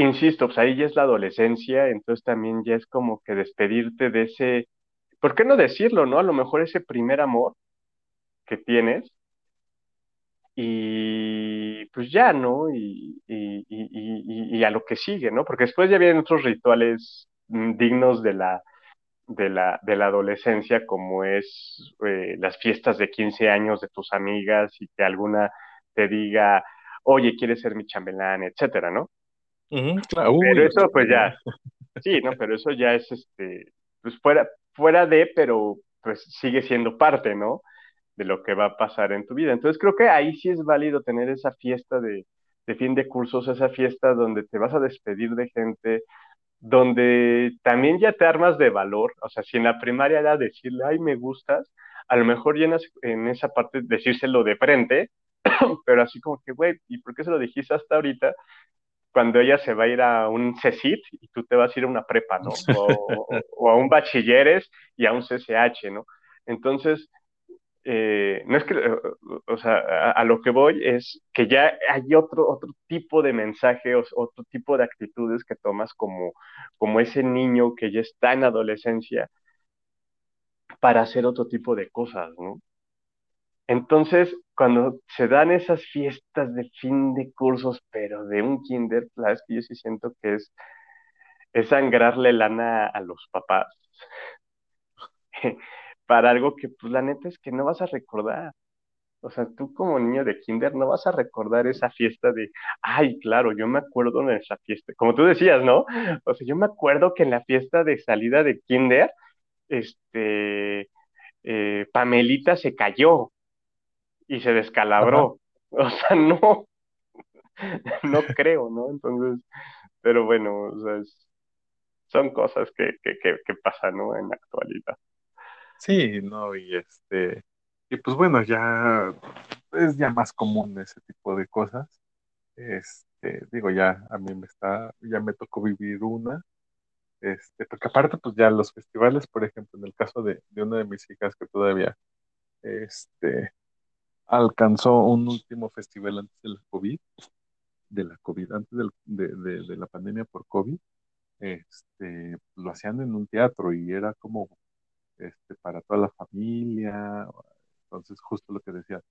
Insisto, pues ahí ya es la adolescencia, entonces también ya es como que despedirte de ese ¿por qué no decirlo, no? A lo mejor ese primer amor que tienes y pues ya, ¿no? Y, a lo que sigue, ¿no? Porque después ya vienen otros rituales mm, dignos de la, de la, de la adolescencia, como es eh, las fiestas de 15 años de tus amigas y que alguna te diga, oye, ¿quieres ser mi chambelán, etcétera, ¿no? Pero eso, pues ya, sí, ¿no? Pero eso ya es, este, pues fuera, fuera de, pero pues sigue siendo parte, ¿no? De lo que va a pasar en tu vida. Entonces creo que ahí sí es válido tener esa fiesta de, fin de cursos, esa fiesta donde te vas a despedir de gente, donde también ya te armas de valor, o sea, si en la primaria era decirle, ay, me gustas, a lo mejor llenas en esa parte decírselo de frente, pero así como que, güey, ¿y por qué se lo dijiste hasta ahorita? Cuando ella se va a ir a un CECIT y tú te vas a ir a una prepa, ¿no? O, a un bachilleres y a un CCH, ¿no? Entonces, eh, no es que, o sea, a, lo que voy es que ya hay otro, otro tipo de mensaje, otro tipo de actitudes que tomas como, como ese niño que ya está en adolescencia para hacer otro tipo de cosas, ¿no? Entonces, cuando se dan esas fiestas de fin de cursos, pero de un kinder, la es que yo sí siento que es, es sangrarle lana a los papás para algo que, pues, la neta es que no vas a recordar. O sea, tú como niño de kinder no vas a recordar esa fiesta de, ay, claro, yo me acuerdo de esa fiesta, como tú decías, ¿no? O sea, yo me acuerdo que en la fiesta de salida de kinder, este, eh, Pamelita se cayó, y se descalabró. O sea, no, no creo, ¿no? Entonces, pero bueno, o sea, son cosas que, que, que, pasan, ¿no? En la actualidad. Sí, no, y este, y pues bueno, ya es ya más común ese tipo de cosas. Este, digo, ya a mí me está, ya me tocó vivir una, este, porque aparte, pues ya los festivales, por ejemplo, en el caso de, de una de mis hijas que todavía, este, alcanzó un último festival antes de la COVID, de la COVID, antes de, la pandemia por COVID, este, lo hacían en un teatro y era como este, para toda la familia, entonces justo lo que decía,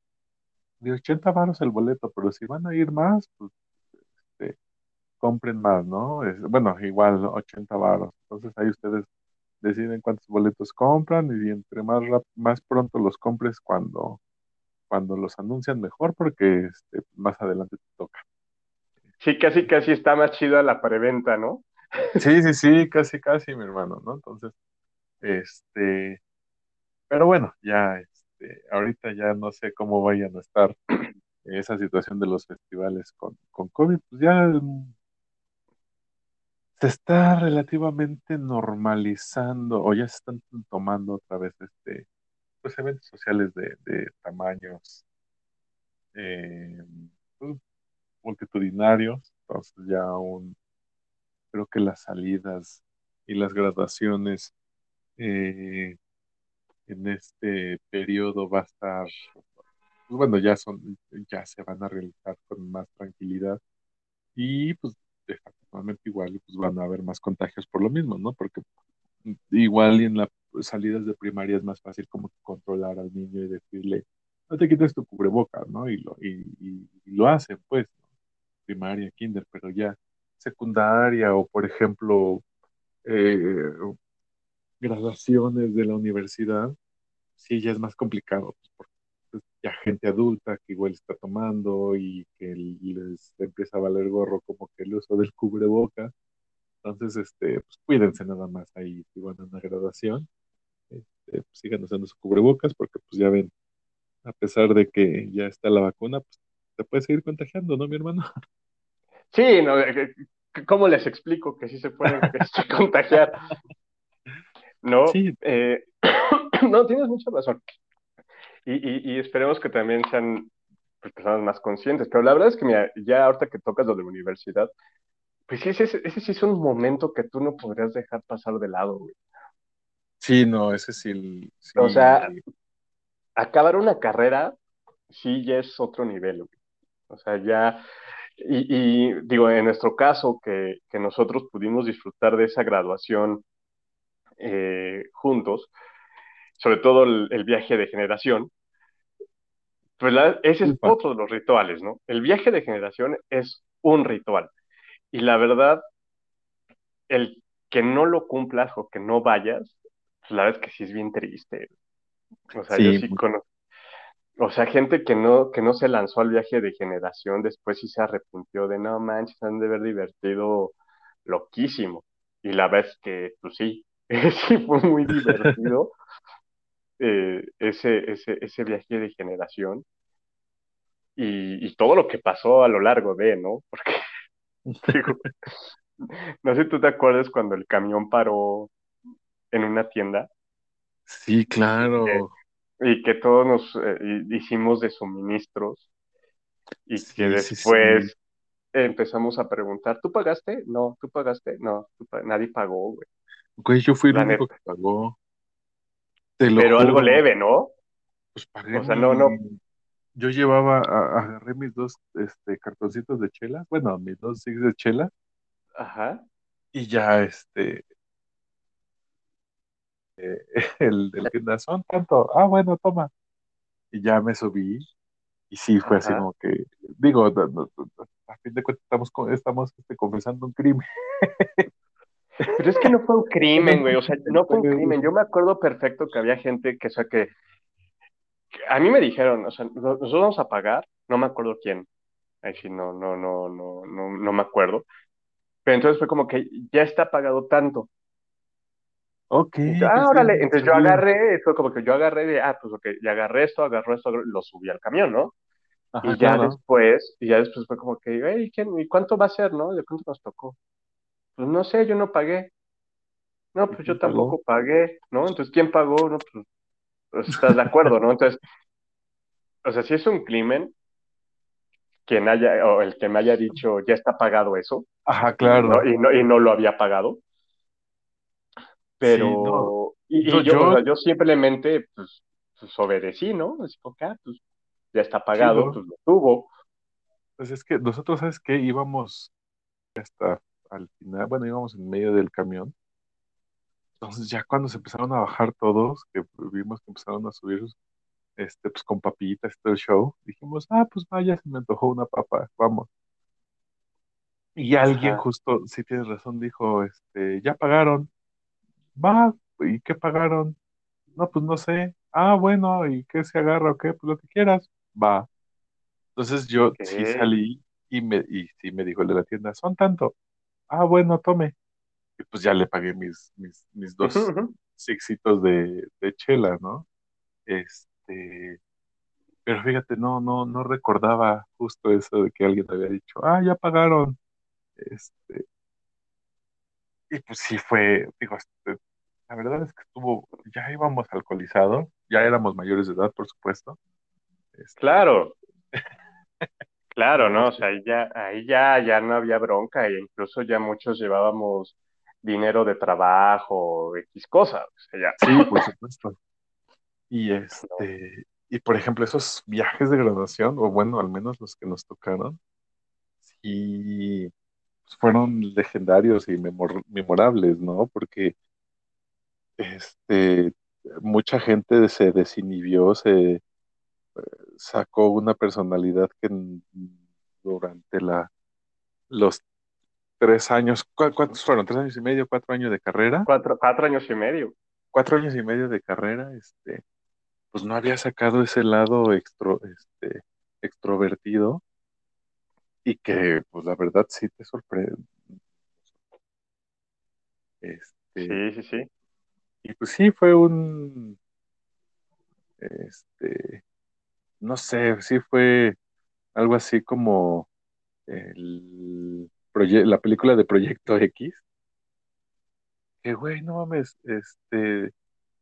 de 80 varos el boleto, pero si van a ir más, pues este, compren más, ¿no? bueno, igual 80 varos, entonces ahí ustedes deciden cuántos boletos compran y entre más, más pronto los compres cuando cuando los anuncian mejor porque este, más adelante te toca. Sí, casi, casi está más chida la preventa, ¿no? Sí, sí, sí, casi, casi, mi hermano, ¿no? Entonces, este, pero bueno, ya, este, ahorita ya no sé cómo vayan a estar esa situación de los festivales con, con COVID, pues ya mm, se está relativamente normalizando o ya se están tomando otra vez este, pues eventos sociales de, de tamaños eh, pues, multitudinarios, entonces ya un, creo que las salidas y las graduaciones eh, en este periodo va a estar, pues bueno, ya son, ya se van a realizar con más tranquilidad y pues desafortunadamente igual pues van a haber más contagios por lo mismo, ¿no? Porque igual y en las salidas de primaria es más fácil como controlar al niño y decirle, no te quites tu cubrebocas, ¿no? Y lo, y, lo hacen, pues, primaria, kinder, pero ya secundaria o, por ejemplo, eh, graduaciones de la universidad, sí, ya es más complicado, pues, porque ya gente adulta que igual está tomando y que les empieza a valer gorro como que el uso del cubreboca. Entonces, este, pues cuídense nada más ahí si van a una graduación. Este, sigan usando su cubrebocas porque pues ya ven, a pesar de que ya está la vacuna, pues se puede seguir contagiando, ¿no, mi hermano? Sí, no, eh, ¿cómo les explico que sí se pueden contagiar? No, eh, no, tienes mucha razón. Y, y, esperemos que también sean pues, personas más conscientes. Pero la verdad es que mira, ya ahorita que tocas lo de la universidad, pues ese, ese sí es un momento que tú no podrías dejar pasar de lado, güey. Sí, no, ese sí, O sea, acabar una carrera sí ya es otro nivel, güey. O sea, ya, y, y, digo, en nuestro caso, que, que nosotros pudimos disfrutar de esa graduación eh, juntos, sobre todo el, viaje de generación, pues ese es otro de los rituales, ¿no? El viaje de generación es un ritual. Y la verdad, el que no lo cumplas o que no vayas, pues la verdad es que sí es bien triste. O sea, yo sí conozco. O sea, gente que no, que no se lanzó al viaje de generación, después sí se arrepintió de no manches, han de haber divertido loquísimo. Y la verdad es que, pues sí, sí fue muy divertido eh, ese, ese, ese viaje de generación y, y, todo lo que pasó a lo largo de, ¿no? Porque, no sé si tú te acuerdas cuando el camión paró en una tienda. Sí, claro. y que todos nos eh, hicimos de suministros y que después empezamos a preguntar, ¿tú pagaste? No, ¿tú pagaste? No, nadie pagó, güey. Güey, yo fui el único que pagó. Pero algo leve, ¿no? Pues pagué. O sea, no, no. Yo llevaba, agarré mis dos este, cartoncitos de chela, bueno, mis dos six de chela. Ajá. Y ya, este. Eh, el del tienda son tanto. Ah, bueno, toma. Y ya me subí. Y sí, fue así como que. Digo, a fin de cuentas estamos, estamos este, confesando un crimen. Pero es que no fue un crimen, güey, o sea, no fue un crimen. Yo me acuerdo perfecto que había gente que, o sea, que, a mí me dijeron, o sea, nosotros vamos a pagar, no me acuerdo quién, ahí sí, no, no, no, no, no, no me acuerdo. Pero entonces fue como que ya está pagado tanto. Ok. ah, órale, entonces yo agarré, fue como que yo agarré de, ah, pues ok, ya agarré esto, agarré esto, lo subí al camión, ¿no? y ya después, y ya después fue como que, hey, ¿quién, ¿y cuánto va a ser, no? ¿De cuánto nos tocó? Pues no sé, yo no pagué. No, pues yo tampoco pagué, ¿no? Entonces, ¿quién pagó? No, pues, pues, estás de acuerdo, ¿no? Entonces, o sea, si es un crimen, quien haya, o el que me haya dicho, ya está pagado eso. Ajá, claro. Y no, y no, lo había pagado. Pero, y, yo, yo... simplemente, pues, pues, obedecí, ¿no? Así como ah, pues, ya está pagado, pues lo tuvo. Pues es que nosotros, ¿sabes qué? Íbamos hasta al final, bueno, íbamos en medio del camión. Entonces ya cuando se empezaron a bajar todos, que vimos que empezaron a subir este, pues con papitas todo el show, dijimos, ah, pues vaya, se me antojó una papa, vamos. Y alguien justo, si tienes razón, dijo, este, ya pagaron. Va, ¿y qué pagaron? No, pues no sé. Ah, bueno, ¿y qué se agarra o qué? Pues lo que quieras. va. Entonces yo sí salí y me, y sí me dijo el de la tienda, son tanto. Ah, bueno, tome. Y pues ya le pagué mis, mis, mis dos ujú. sixitos de, de chela, ¿no? Este, pero fíjate, no, no, no recordaba justo eso de que alguien había dicho, ah, ya pagaron. Este, y pues sí fue, digo, este, la verdad es que estuvo, ya íbamos alcoholizados, ya éramos mayores de edad, por supuesto. Este, Claro, claro, ¿no? O sea, ahí ya, ahí ya, ya no había bronca e incluso ya muchos llevábamos dinero de trabajo, X cosas. O sea, ya, sí, por supuesto. Y ¿no? este, y por ejemplo, esos viajes de graduación, o bueno, al menos los que nos tocaron, sí fueron legendarios y memor- memorables, ¿no? Porque este, mucha gente se desinhibió, se sacó una personalidad que durante la, los tres años, ¿cu- ¿cuántos fueron? ¿Tres años y medio, cuatro años de carrera? Cuatro, cuatro años y medio. Cuatro años y medio de carrera, este, pues no había sacado ese lado extro, este, extrovertido y que, pues la verdad sí te sorprende. Este, Sí, sí, sí. y pues sí fue un, este, no sé, sí fue algo así como el la película de Proyecto X, que güey, no mames, este,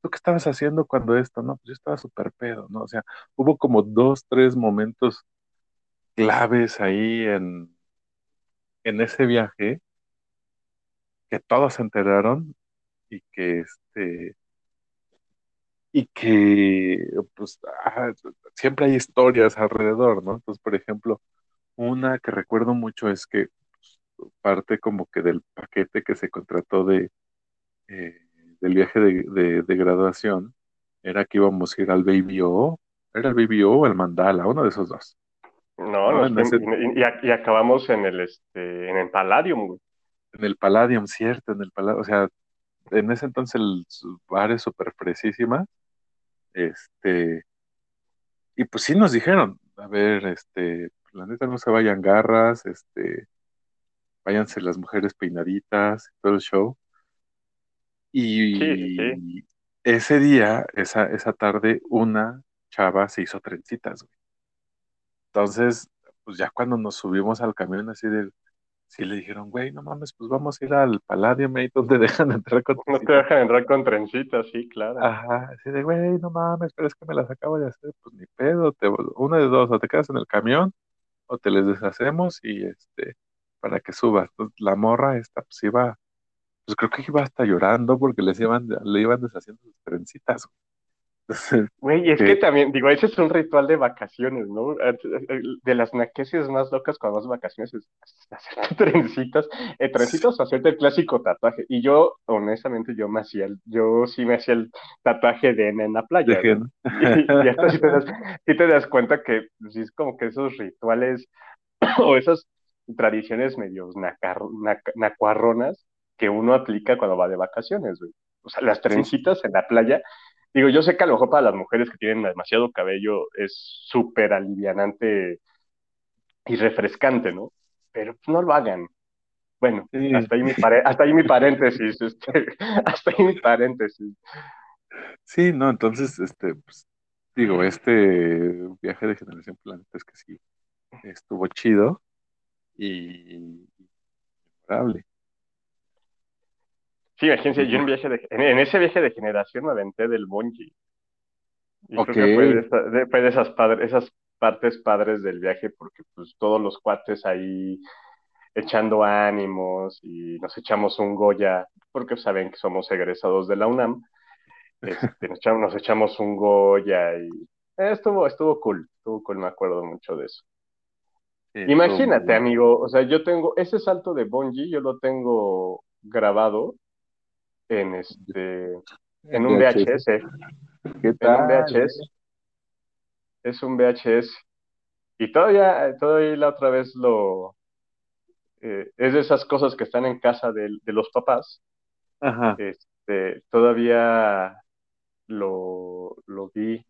¿tú qué estabas haciendo cuando esto? No, pues yo estaba súper pedo, ¿no? O sea, hubo como dos, tres momentos claves ahí en, en ese viaje que todos se enteraron y que este y que pues ah, siempre hay historias alrededor, ¿no? Entonces, por ejemplo, una que recuerdo mucho es que pues, parte como que del paquete que se contrató de eh, del viaje de, de- graduación era que íbamos a ir al Baby O, era el Baby O o el Mandala, uno de esos dos, No, ¿no? fuimos, ese, y, y- y acabamos en el, este, en el Palladium, güey. en el Palladium, cierto, en el Palladium, o sea, en ese entonces el bar es súper fresísima, este, y pues sí nos dijeron, a ver, este, la neta no se vayan garras, este, váyanse las mujeres peinaditas, todo el show. Sí, sí, sí. Y ese día, esa, esa tarde, una chava se hizo trencitas, güey. Entonces, pues ya cuando nos subimos al camión así de, sí le dijeron, güey, no mames, pues vamos a ir al Palladium, ahí donde dejan entrar con No te dejan entrar con trencitas, sí, claro. Ajá, así de, güey, no mames, pero es que me las acabo de hacer, pues ni pedo, te, una de dos, o te quedas en el camión, o te les deshacemos y este, para que subas. Entonces, la morra esta, pues iba, pues creo que iba hasta llorando porque les iban, le iban deshaciendo sus trencitas, güey. Güey, es que que, también, digo, ese es un ritual de vacaciones, ¿no? De las naqueses más locas cuando vas de vacaciones es hacerte trencitas, eh, trencitas o hacerte el clásico tatuaje. Y yo, honestamente, yo me hacía, el- yo sí me hacía el tatuaje de N en la playa, ¿no? Y, y hasta si te das, sí te das cuenta que pues, sí es como que esos rituales o esas tradiciones medio nacar, nac- nacuarronas que uno aplica cuando va de vacaciones, güey. O sea, las Sí, trencitas en la playa Digo, yo sé que a lo mejor para las mujeres que tienen demasiado cabello es súper alivianante y refrescante, ¿no? Pero pues, no lo hagan. Bueno, sí, hasta ahí mi, hasta ahí mi paréntesis, este, hasta ahí mi paréntesis. sí, no, entonces, este, pues, digo, este viaje de Generación Planeta es que sí, estuvo chido y memorable. Sí, imagínense, yo en, viaje de, en, en ese viaje de generación me aventé del bungee. Y ok, creo que fue de, esa- de- fue de esas, padres, esas partes padres del viaje porque pues todos los cuates ahí echando ánimos y nos echamos un Goya porque saben que somos egresados de la UNAM. Este, nos echamos, nos echamos un Goya y eh, estuvo, estuvo cool, estuvo cool, me acuerdo mucho de eso. sí, Imagínate, amigo, o sea, yo tengo ese salto de bungee, yo lo tengo grabado en este, en un VHS, ¿qué en un tal? VHS, es un VHS. Y todavía, todavía la otra vez lo, eh, es de esas cosas que están en casa de, de los papás, Ajá, este, todavía lo, lo vi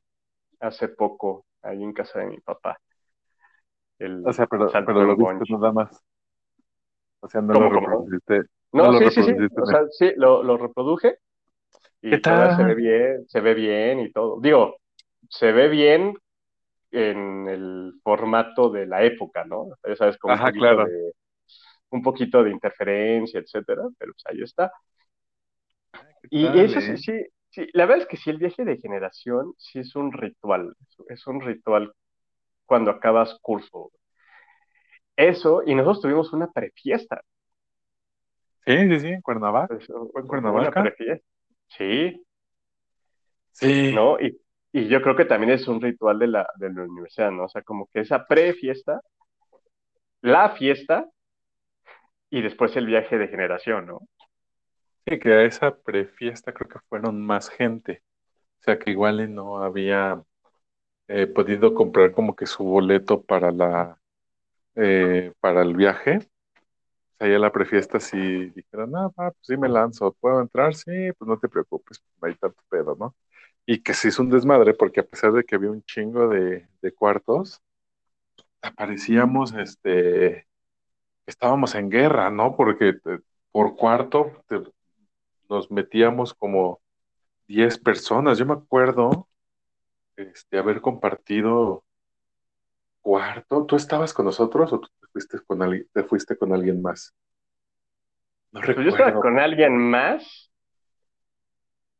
hace poco ahí en casa de mi papá. El O sea, pero, pero lo viste nada más. O sea, no ¿Cómo, lo reproduciste. No, sí, sí, sí. O sea, sí, lo, lo reproduje y ¿Qué todavía se ve tal? bien, se ve bien y todo. Digo, se ve bien en el formato de la época, ¿no? Ya sabes, con un Ajá, poquito claro. de un poquito de interferencia, etcétera, pero pues ahí está. ¿Qué Y tal, eso sí, sí, sí, la verdad es que sí, el viaje de generación sí es un ritual, es un ritual cuando acabas curso. Eso, y nosotros tuvimos una prefiesta, Sí, sí, sí, en Cuernavaca. eso, ¿Fue en Cuernavaca? sí, Sí. ¿no? Y, y yo creo que también es un ritual de la, de la universidad, ¿no? O sea, como que esa prefiesta, la fiesta y después el viaje de generación, ¿no? Sí, que a esa prefiesta creo que fueron más gente. O sea, que igual no había eh, podido comprar como que su boleto para la eh, para el viaje. Sea, ya la prefiesta sí dijeron, va, pues sí me lanzo, ¿puedo entrar? Sí, pues no te preocupes, no hay tanto pedo, ¿no? Y que se hizo un desmadre porque a pesar de que había un chingo de, de cuartos, aparecíamos, este, estábamos en guerra, ¿no? Porque eh, por cuarto nos metíamos como 10 personas. Yo me acuerdo, este, haber compartido cuarto. ¿Tú estabas con nosotros o tú fuiste con alguien, te fuiste con alguien más? No Pues yo estaba con alguien más,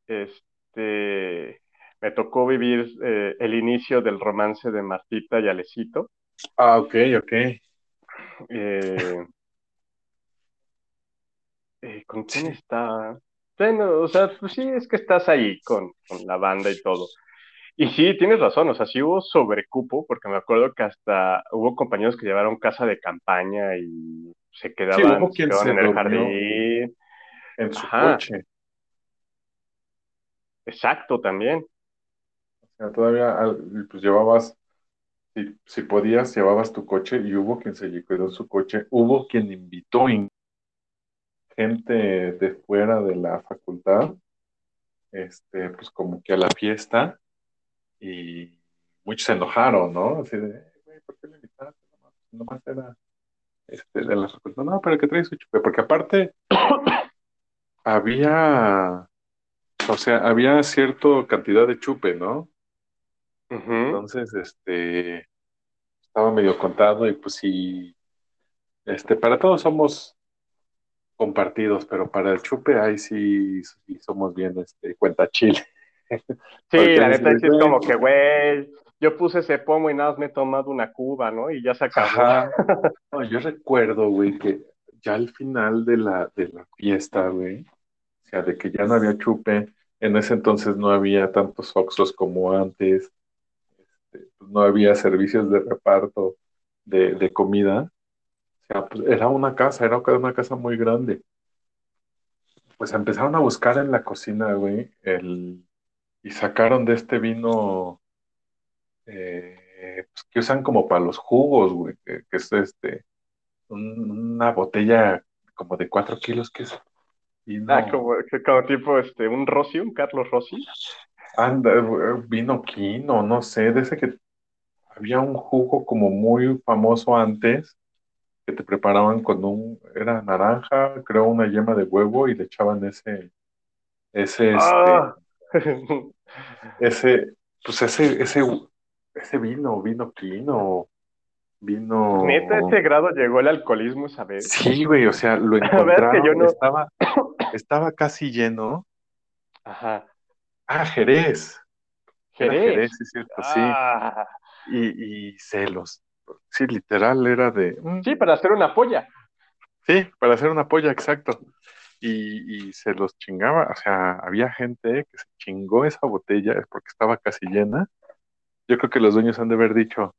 este, me tocó vivir eh, el inicio del romance de Martita y Alecito. Ah, ok, ok. Eh, eh, ¿con quién está? Bueno, o sea, pues sí, es que estás ahí con, con la banda y todo. Y sí, tienes razón, o sea, sí hubo sobrecupo, porque me acuerdo que hasta hubo compañeros que llevaron casa de campaña y se Sí, quedaban, se quedaban se en el jardín. en su Ajá, coche. exacto, también. O sea, todavía pues llevabas, si, si podías, llevabas tu coche y hubo quien se quedó en su coche. Hubo quien invitó in- gente de fuera de la facultad, este, pues como que a la fiesta y muchos se enojaron, ¿no? Así de, "Eh, güey, ¿por qué le invitaste? Nomás, nomás era este, de la facultad. No, pero que trae su chupe, porque aparte había, o sea, había cierta cantidad de chupe, ¿no? Entonces, este, estaba medio contado y pues sí, este, para todos somos compartidos, pero para el chupe ahí sí, sí somos bien, este, cuenta chile. Sí, la neta es como que, güey, yo puse ese pomo y nada más me he tomado una cuba, ¿no? Y ya se acabó. ajá. No, yo recuerdo, güey, que ya al final de la, de la fiesta, güey, o sea, de que ya no había chupe, en ese entonces no había tantos Oxxos como antes, este, no había servicios de reparto de, de comida, o sea, pues era una casa, era una casa muy grande. Pues empezaron a buscar en la cocina, güey, el, y sacaron de este vino eh, pues, que usan como para los jugos, güey, que, que es este, un- una botella como de cuatro kilos, que es Ah, como, como tipo este, un Rossi, un Carlos Rossi. anda, güey, vino quino, no sé, de ese que había un jugo como muy famoso antes, que te preparaban con un, era naranja, creo una yema de huevo y le echaban ese, ese, este, Ah. ese, pues ese, ese, ese vino, vino quino, vino. Neta, a ese grado llegó el alcoholismo esa vez. Sí, güey, o sea, lo que yo encontraron, no. estaba, estaba casi lleno. Ajá. Ah, Jerez, Jerez. Jerez, sí, es cierto, sí. Ah. Y, y celos. Sí, literal era de, mm, Sí, para hacer una polla. sí, para hacer una polla, exacto. Y, y se los chingaba, o sea, había gente que se chingó esa botella porque estaba casi llena. Yo creo que los dueños han de haber dicho,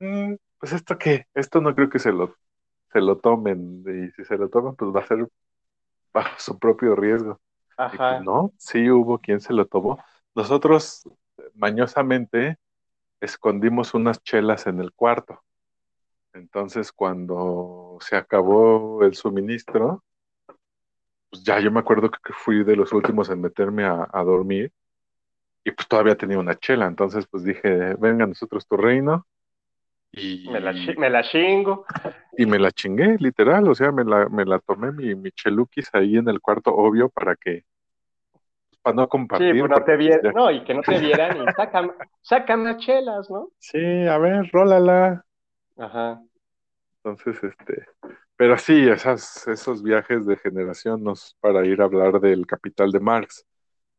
"Mm, pues esto qué, esto no creo que se lo, se lo tomen, y si se lo toman, pues va a ser bajo su propio riesgo. Pues Ajá. no, sí hubo quien se lo tomó. Nosotros, mañosamente, escondimos unas chelas en el cuarto. Entonces, cuando se acabó el suministro, pues ya yo me acuerdo que fui de los últimos en meterme a, a dormir y pues todavía tenía una chela, entonces pues dije, venga nosotros tu reino. Y me la, me la chingo. Y me la chingué, literal, o sea, me la, me la tomé mi, mi cheluquis ahí en el cuarto, obvio, para que, para no compartir. Sí, pues no te vieran, no, y que no te vieran y sacan, sacan las chelas, ¿no? Sí, a ver, rólala. Ajá. Entonces, este, pero sí, esas, esos viajes de generación nos para ir a hablar del capital de Marx.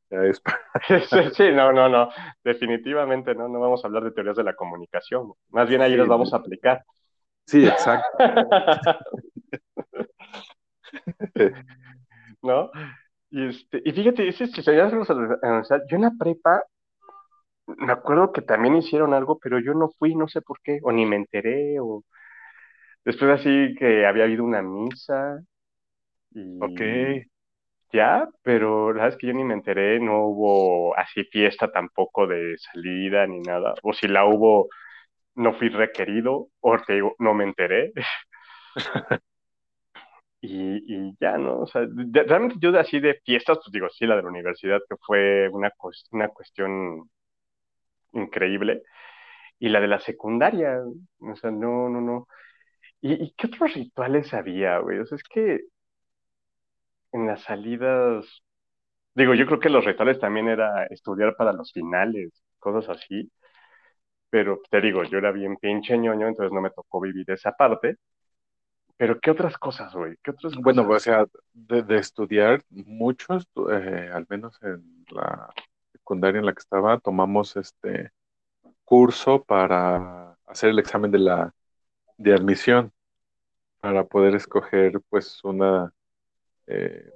Ya es sí, no, no, no, definitivamente no, no vamos a hablar de teorías de la comunicación, más bien ahí Sí, las vamos a aplicar. Sí, exacto. ¿No? Y, este, y fíjate, ese si se yo en la prepa, me acuerdo que también hicieron algo, pero yo no fui, no sé por qué, o ni me enteré, o después así que había habido una misa y Ok. ya, pero la verdad es que yo ni me enteré, no hubo así fiesta tampoco de salida ni nada, o si la hubo, no fui requerido, o te digo, no me enteré. Y, y ya, ¿no? O sea, de- realmente yo de así de fiestas, pues digo, sí, la de la universidad, que fue una, una cuestión increíble, y la de la secundaria, o sea, no, no, no. ¿Y, y qué otros rituales había, güey? O sea, es que en las salidas, digo, yo creo que los rituales también era estudiar para los finales, cosas así, pero te digo, yo era bien pinche ñoño, entonces no me tocó vivir esa parte, pero ¿qué otras cosas, güey? ¿Qué otras Bueno, cosas? o sea, de, de estudiar, muchos, eh, al menos en la secundaria en la que estaba, tomamos este curso para hacer el examen de la de admisión, para poder escoger pues una, eh,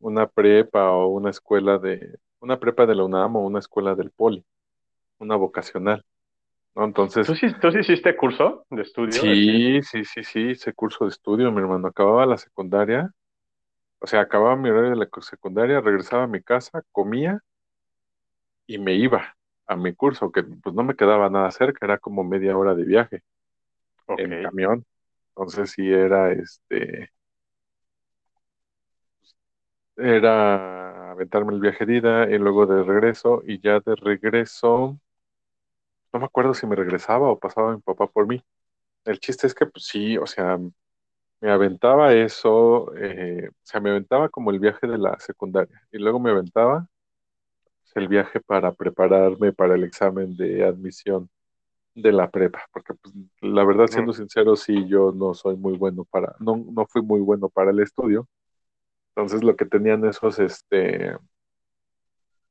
una prepa o una escuela de, una prepa de la UNAM o una escuela del Poli, una vocacional, ¿no? Entonces, ¿Tú sí, tú sí hiciste curso de estudio? sí, sí, sí, sí, ese curso de estudio, mi hermano, acababa la secundaria, o sea, acababa mi horario de la secundaria, regresaba a mi casa, comía y me iba a mi curso, que pues no me quedaba nada cerca, era como media hora de viaje En camión. Entonces sí era este, era aventarme el viaje de ida y luego de regreso, y ya de regreso, no me acuerdo si me regresaba o pasaba mi papá por mí. El chiste es que pues sí, o sea, me aventaba eso, eh, o sea, me aventaba como el viaje de la secundaria, y luego me aventaba pues, el viaje para prepararme para el examen de admisión de la prepa, porque pues, la verdad, siendo sincero, sí, yo no soy muy bueno para, no, no fui muy bueno para el estudio. Entonces lo que tenían esos, este,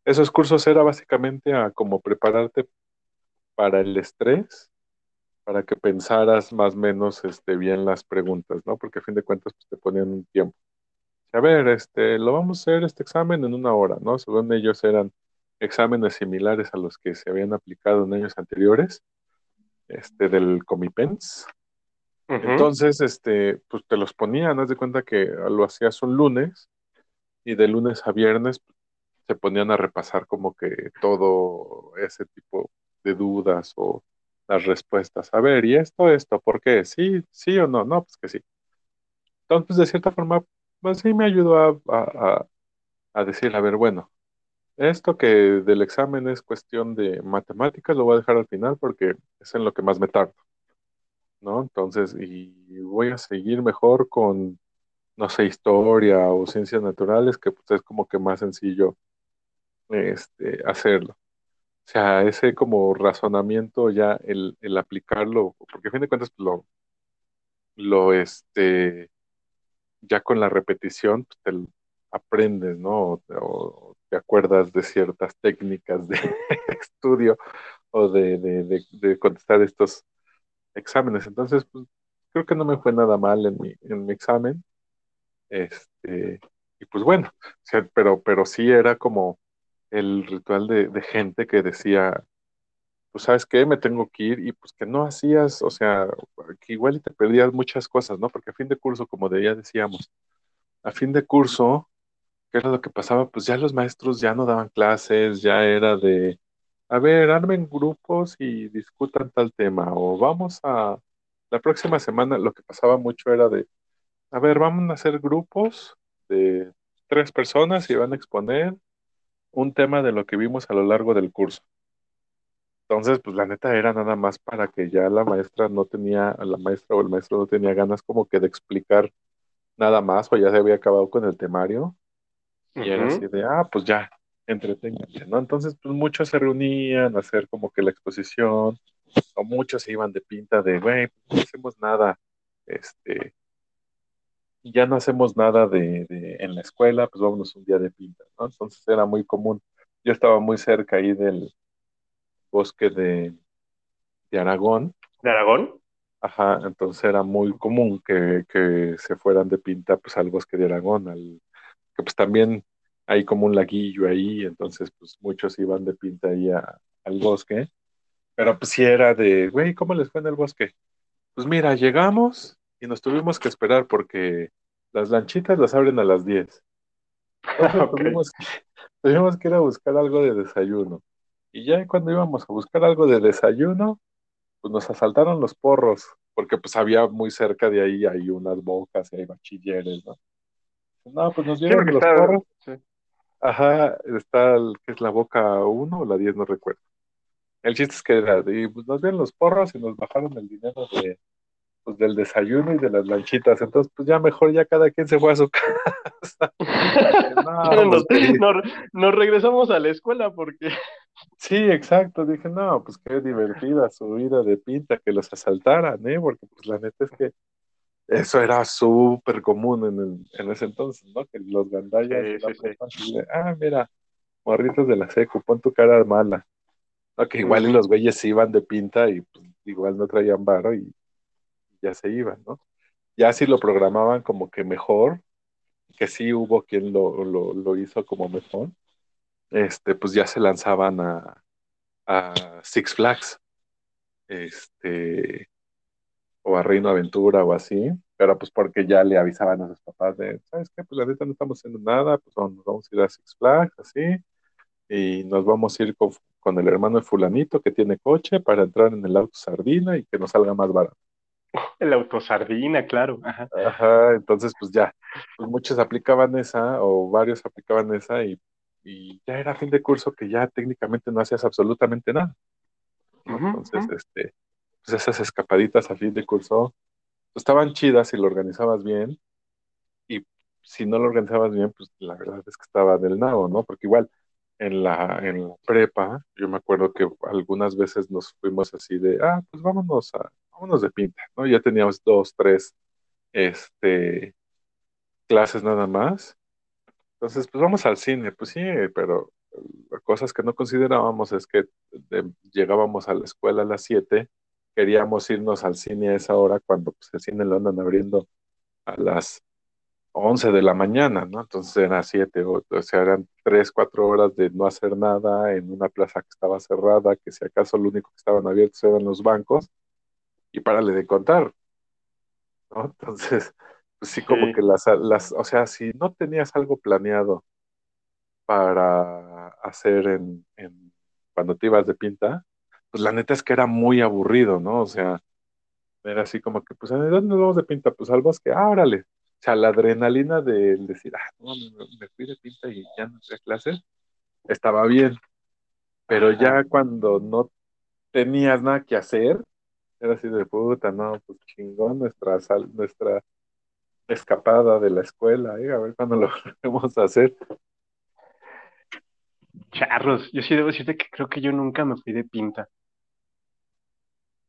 esos cursos era básicamente a como prepararte para el estrés, para que pensaras más o menos este, bien las preguntas, ¿no? Porque a fin de cuentas pues, te ponían un tiempo. A ver, este, lo vamos a hacer este examen en una hora, ¿no? Según ellos eran exámenes similares a los que se habían aplicado en años anteriores, este, del Comipens. Entonces, este, pues te los ponían, haz de cuenta que lo hacías un lunes y de lunes a viernes se ponían a repasar como que todo ese tipo de dudas o las respuestas. A ver, ¿y esto, esto? ¿Por qué? ¿Sí, sí o no? No, pues que sí. Entonces, pues, de cierta forma, pues sí me ayudó a, a, a- a decir, a ver, bueno, esto que del examen es cuestión de matemáticas, lo voy a dejar al final porque es en lo que más me tardo, ¿no? Entonces, y voy a seguir mejor con, no sé, historia o ciencias naturales, que pues es como que más sencillo este, hacerlo. O sea, ese como razonamiento ya, el, el aplicarlo, porque a fin de cuentas pues, lo, lo, este, ya con la repetición, pues, te aprendes, ¿no? O te acuerdas de ciertas técnicas de estudio o de, de, de, contestar estos exámenes. Entonces, pues, creo que no me fue nada mal en mi, en mi examen. Este, y pues bueno, pero, pero sí era como el ritual de, de gente que decía, pues sabes qué, me tengo que ir y pues que no hacías, o sea, que igual y te perdías muchas cosas, ¿no? Porque a fin de curso, como de ya decíamos, a fin de curso, ¿qué era lo que pasaba? Pues ya los maestros ya no daban clases, ya era de, a ver, armen grupos y discutan tal tema, o vamos a, la próxima semana, lo que pasaba mucho era de, a ver, vamos a hacer grupos de tres personas y van a exponer un tema de lo que vimos a lo largo del curso. Entonces, pues la neta era nada más para que ya la maestra no tenía, la maestra o el maestro no tenía ganas como que de explicar nada más o ya se había acabado con el temario. Y era así de, ah, pues ya, entreténganse, ¿no? Entonces, pues muchos se reunían a hacer como que la exposición, o muchos se iban de pinta de, güey, pues, no hacemos nada, este, ya no hacemos nada de, de, en la escuela, pues vámonos un día de pinta, ¿no? Entonces era muy común. Yo estaba muy cerca ahí del bosque de, de Aragón. ¿De Aragón? Ajá, entonces era muy común que, que, se fueran de pinta pues al bosque de Aragón, al, que pues también hay como un laguillo ahí, entonces pues muchos iban de pinta ahí al bosque, pero pues sí era de, güey, ¿cómo les fue en el bosque? Pues mira, llegamos y nos tuvimos que esperar porque las lanchitas las abren a las 10. Entonces okay. tuvimos, que, tuvimos que ir a buscar algo de desayuno. Y ya cuando íbamos a buscar algo de desayuno, pues nos asaltaron los porros, porque pues había muy cerca de ahí, hay unas bocas y hay bachilleres, ¿no? No, pues nos dieron sí, los está, porros. Sí. Ajá, está, el, que es la boca 1 o la 10, no recuerdo. El chiste es que era, y, pues, nos dieron los porros y nos bajaron el dinero de, pues, del desayuno y de las lanchitas. Entonces, pues ya mejor, ya cada quien se fue a su casa. no, nos, nos, nos, regresamos a la escuela porque. Sí, exacto. Dije, no, pues qué divertida su vida de pinta que los asaltaran, ¿eh? Porque, pues la neta es que eso era súper común en, el, en ese entonces, ¿no? Que los gandallas. Sí, sí, sí. De, ah, mira, morritos de la secu, pon tu cara mala. No, que igual y los güeyes se iban de pinta y pues, igual no traían varo y ya se iban, ¿no? Ya si lo programaban como que mejor, que sí hubo quien lo, lo, lo hizo como mejor, este, pues ya se lanzaban a, a Six Flags, este, o a Reino Aventura o así, pero pues porque ya le avisaban a sus papás de, ¿sabes qué? Pues la neta no estamos haciendo nada, pues nos vamos a ir a Six Flags, así, y nos vamos a ir con, con el hermano de fulanito que tiene coche para entrar en el auto sardina y que nos salga más barato. El autosardina, claro. Ajá. Ajá, entonces pues ya, pues muchos aplicaban esa o varios aplicaban esa y, y, ya era fin de curso que ya técnicamente no hacías absolutamente nada. Uh -huh, entonces, uh -huh. este, pues esas escapaditas a fin de curso pues, estaban chidas si lo organizabas bien y si no lo organizabas bien, pues la verdad es que estaba del nabo, ¿no? Porque igual en la, en la prepa, yo me acuerdo que algunas veces nos fuimos así de, ah, pues vámonos a, vámonos de pinta, ¿no? Ya teníamos dos, tres, este, clases nada más. Entonces, pues vamos al cine, pues sí, pero cosas que no considerábamos es que de, llegábamos a la escuela a las 7, queríamos irnos al cine a esa hora cuando pues, el cine lo andan abriendo a las 11 de la mañana, ¿no? Entonces eran 7, o, o sea, eran 3, 4 horas de no hacer nada en una plaza que estaba cerrada, que si acaso lo único que estaban abiertos eran los bancos, y párale de contar, ¿no? Entonces, pues sí, como sí. que las, las, o sea, si no tenías algo planeado para hacer en, en, cuando te ibas de pinta, pues la neta es que era muy aburrido, ¿no? O sea, era así como que, pues, ¿a dónde nos vamos de pinta? Pues al bosque, ah, órale. O sea, la adrenalina de decir, ah, no, me, me fui de pinta y ya no entré a clases, estaba bien. Pero Ajá. ya cuando no tenías nada que hacer, era así de puta, no, pues chingón nuestra sal, nuestra escapada de la escuela, ¿eh? a ver cuándo lo vamos a hacer. Charros, yo sí debo decirte que creo que yo nunca me fui de pinta.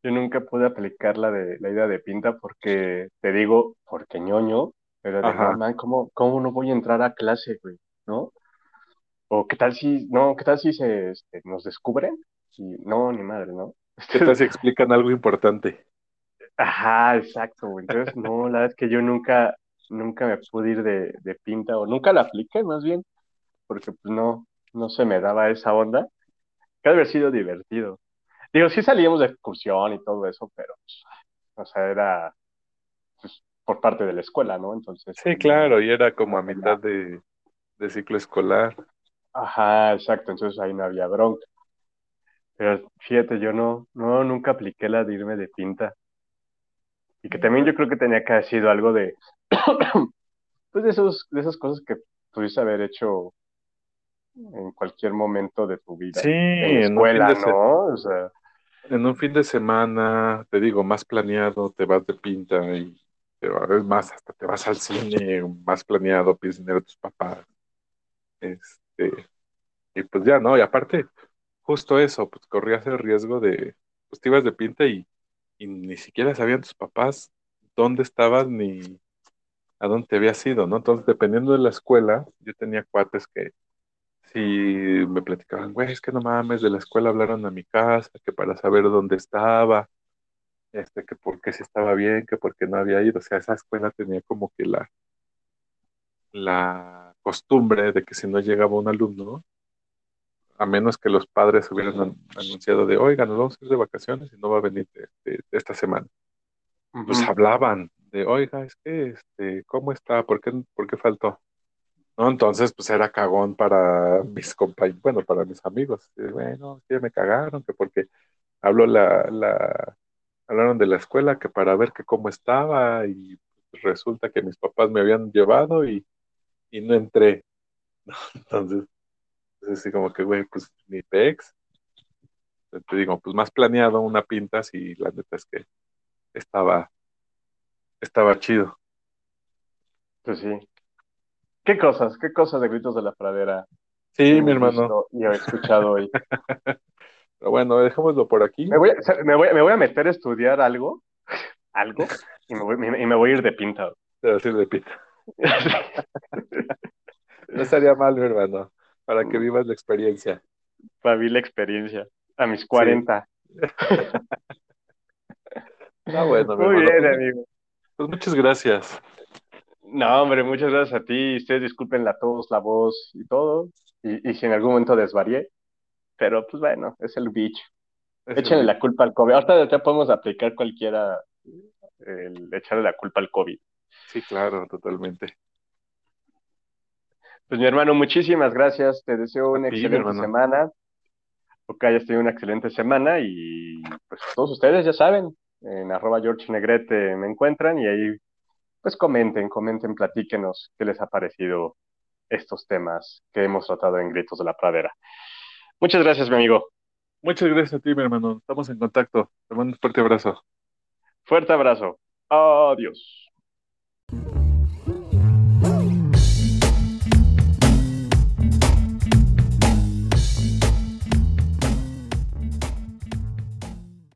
Yo nunca pude aplicar la de la idea de pinta porque te digo, porque ñoño, pero de man, ¿cómo, ¿cómo no voy a entrar a clase, güey? ¿No? O qué tal si, no, qué tal si se este, nos descubren? Y no, ni madre, ¿no? ¿Qué tal si explican algo importante? Ajá, exacto, güey. Entonces, no, la verdad es que yo nunca, nunca me pude ir de, de pinta, o nunca la apliqué más bien, porque pues no, no se me daba esa onda. Que haber sido divertido. Digo, sí salíamos de excursión y todo eso, pero, o sea, era pues, por parte de la escuela, ¿no? Entonces. Sí, claro, y era como a mitad de, de ciclo escolar. Ajá, exacto, entonces ahí no había bronca. Pero fíjate, yo no, no, nunca apliqué la de irme de pinta. Y que también yo creo que tenía que haber sido algo de, pues de, esos, de esas cosas que pudiste haber hecho en cualquier momento de tu vida. Sí, en la escuela, ¿no? O sea, En un fin de semana, te digo, más planeado, te vas de pinta y te vas, más, hasta te vas al cine, más planeado, pides dinero a tus papás. Este, y pues ya, ¿no? Y aparte, justo eso, pues corrías el riesgo de, pues te ibas de pinta y, y ni siquiera sabían tus papás dónde estabas ni a dónde te habías ido, ¿no? Entonces, dependiendo de la escuela, yo tenía cuates que si me platicaban, güey, es que no mames, de la escuela hablaron a mi casa, que para saber dónde estaba, este, que por qué si estaba bien, que por qué no había ido. O sea, esa escuela tenía como que la, la costumbre de que si no llegaba un alumno, a menos que los padres hubieran an- anunciado de, oigan, nos vamos a ir de vacaciones y no va a venir este, esta semana. Pues hablaban de, oiga, es que, este, ¿cómo está? ¿Por qué, por qué faltó? ¿No? Entonces, pues era cagón para mis compañeros, bueno, para mis amigos. Y, bueno, sí, me cagaron, que porque habló la, la, hablaron de la escuela, que para ver que cómo estaba, y resulta que mis papás me habían llevado y, y no entré. Entonces, pues así como que, güey, pues ni pex. Te digo, pues más planeado una pinta, y la neta es que estaba, estaba chido. Pues sí. ¿Qué cosas, qué cosas de gritos de la pradera Sí, mi hermano. y he escuchado hoy? Pero bueno, dejémoslo por aquí. Me voy, a, me, voy, me voy a meter a estudiar algo, algo, y me voy, y me voy a ir de pinta. Te decir de pita. No estaría mal, mi hermano, para que vivas la experiencia. Para vivir la experiencia a mis 40. Ah, bueno, mi Muy hermano. bien, amigo. pues muchas gracias. No, hombre, muchas gracias a ti. Ustedes disculpen la tos, la voz y todo. Y, y si en algún momento desvarié. Pero pues bueno, es el bicho. Es Échenle el- la culpa al COVID. Ahorita ya podemos aplicar cualquiera, el echarle la culpa al COVID. Sí, claro, totalmente. Pues mi hermano, muchísimas gracias. Te deseo A una ti, excelente semana. Que hayas tenido una excelente semana y pues todos ustedes ya saben, en arroba George Negrete me encuentran y ahí pues comenten, comenten, platíquenos qué les ha parecido estos temas que hemos tratado en Gritos de la Pradera. Muchas gracias, mi amigo. Muchas gracias a ti, mi hermano. Estamos en contacto. Te mando un fuerte abrazo. Fuerte abrazo. Adiós.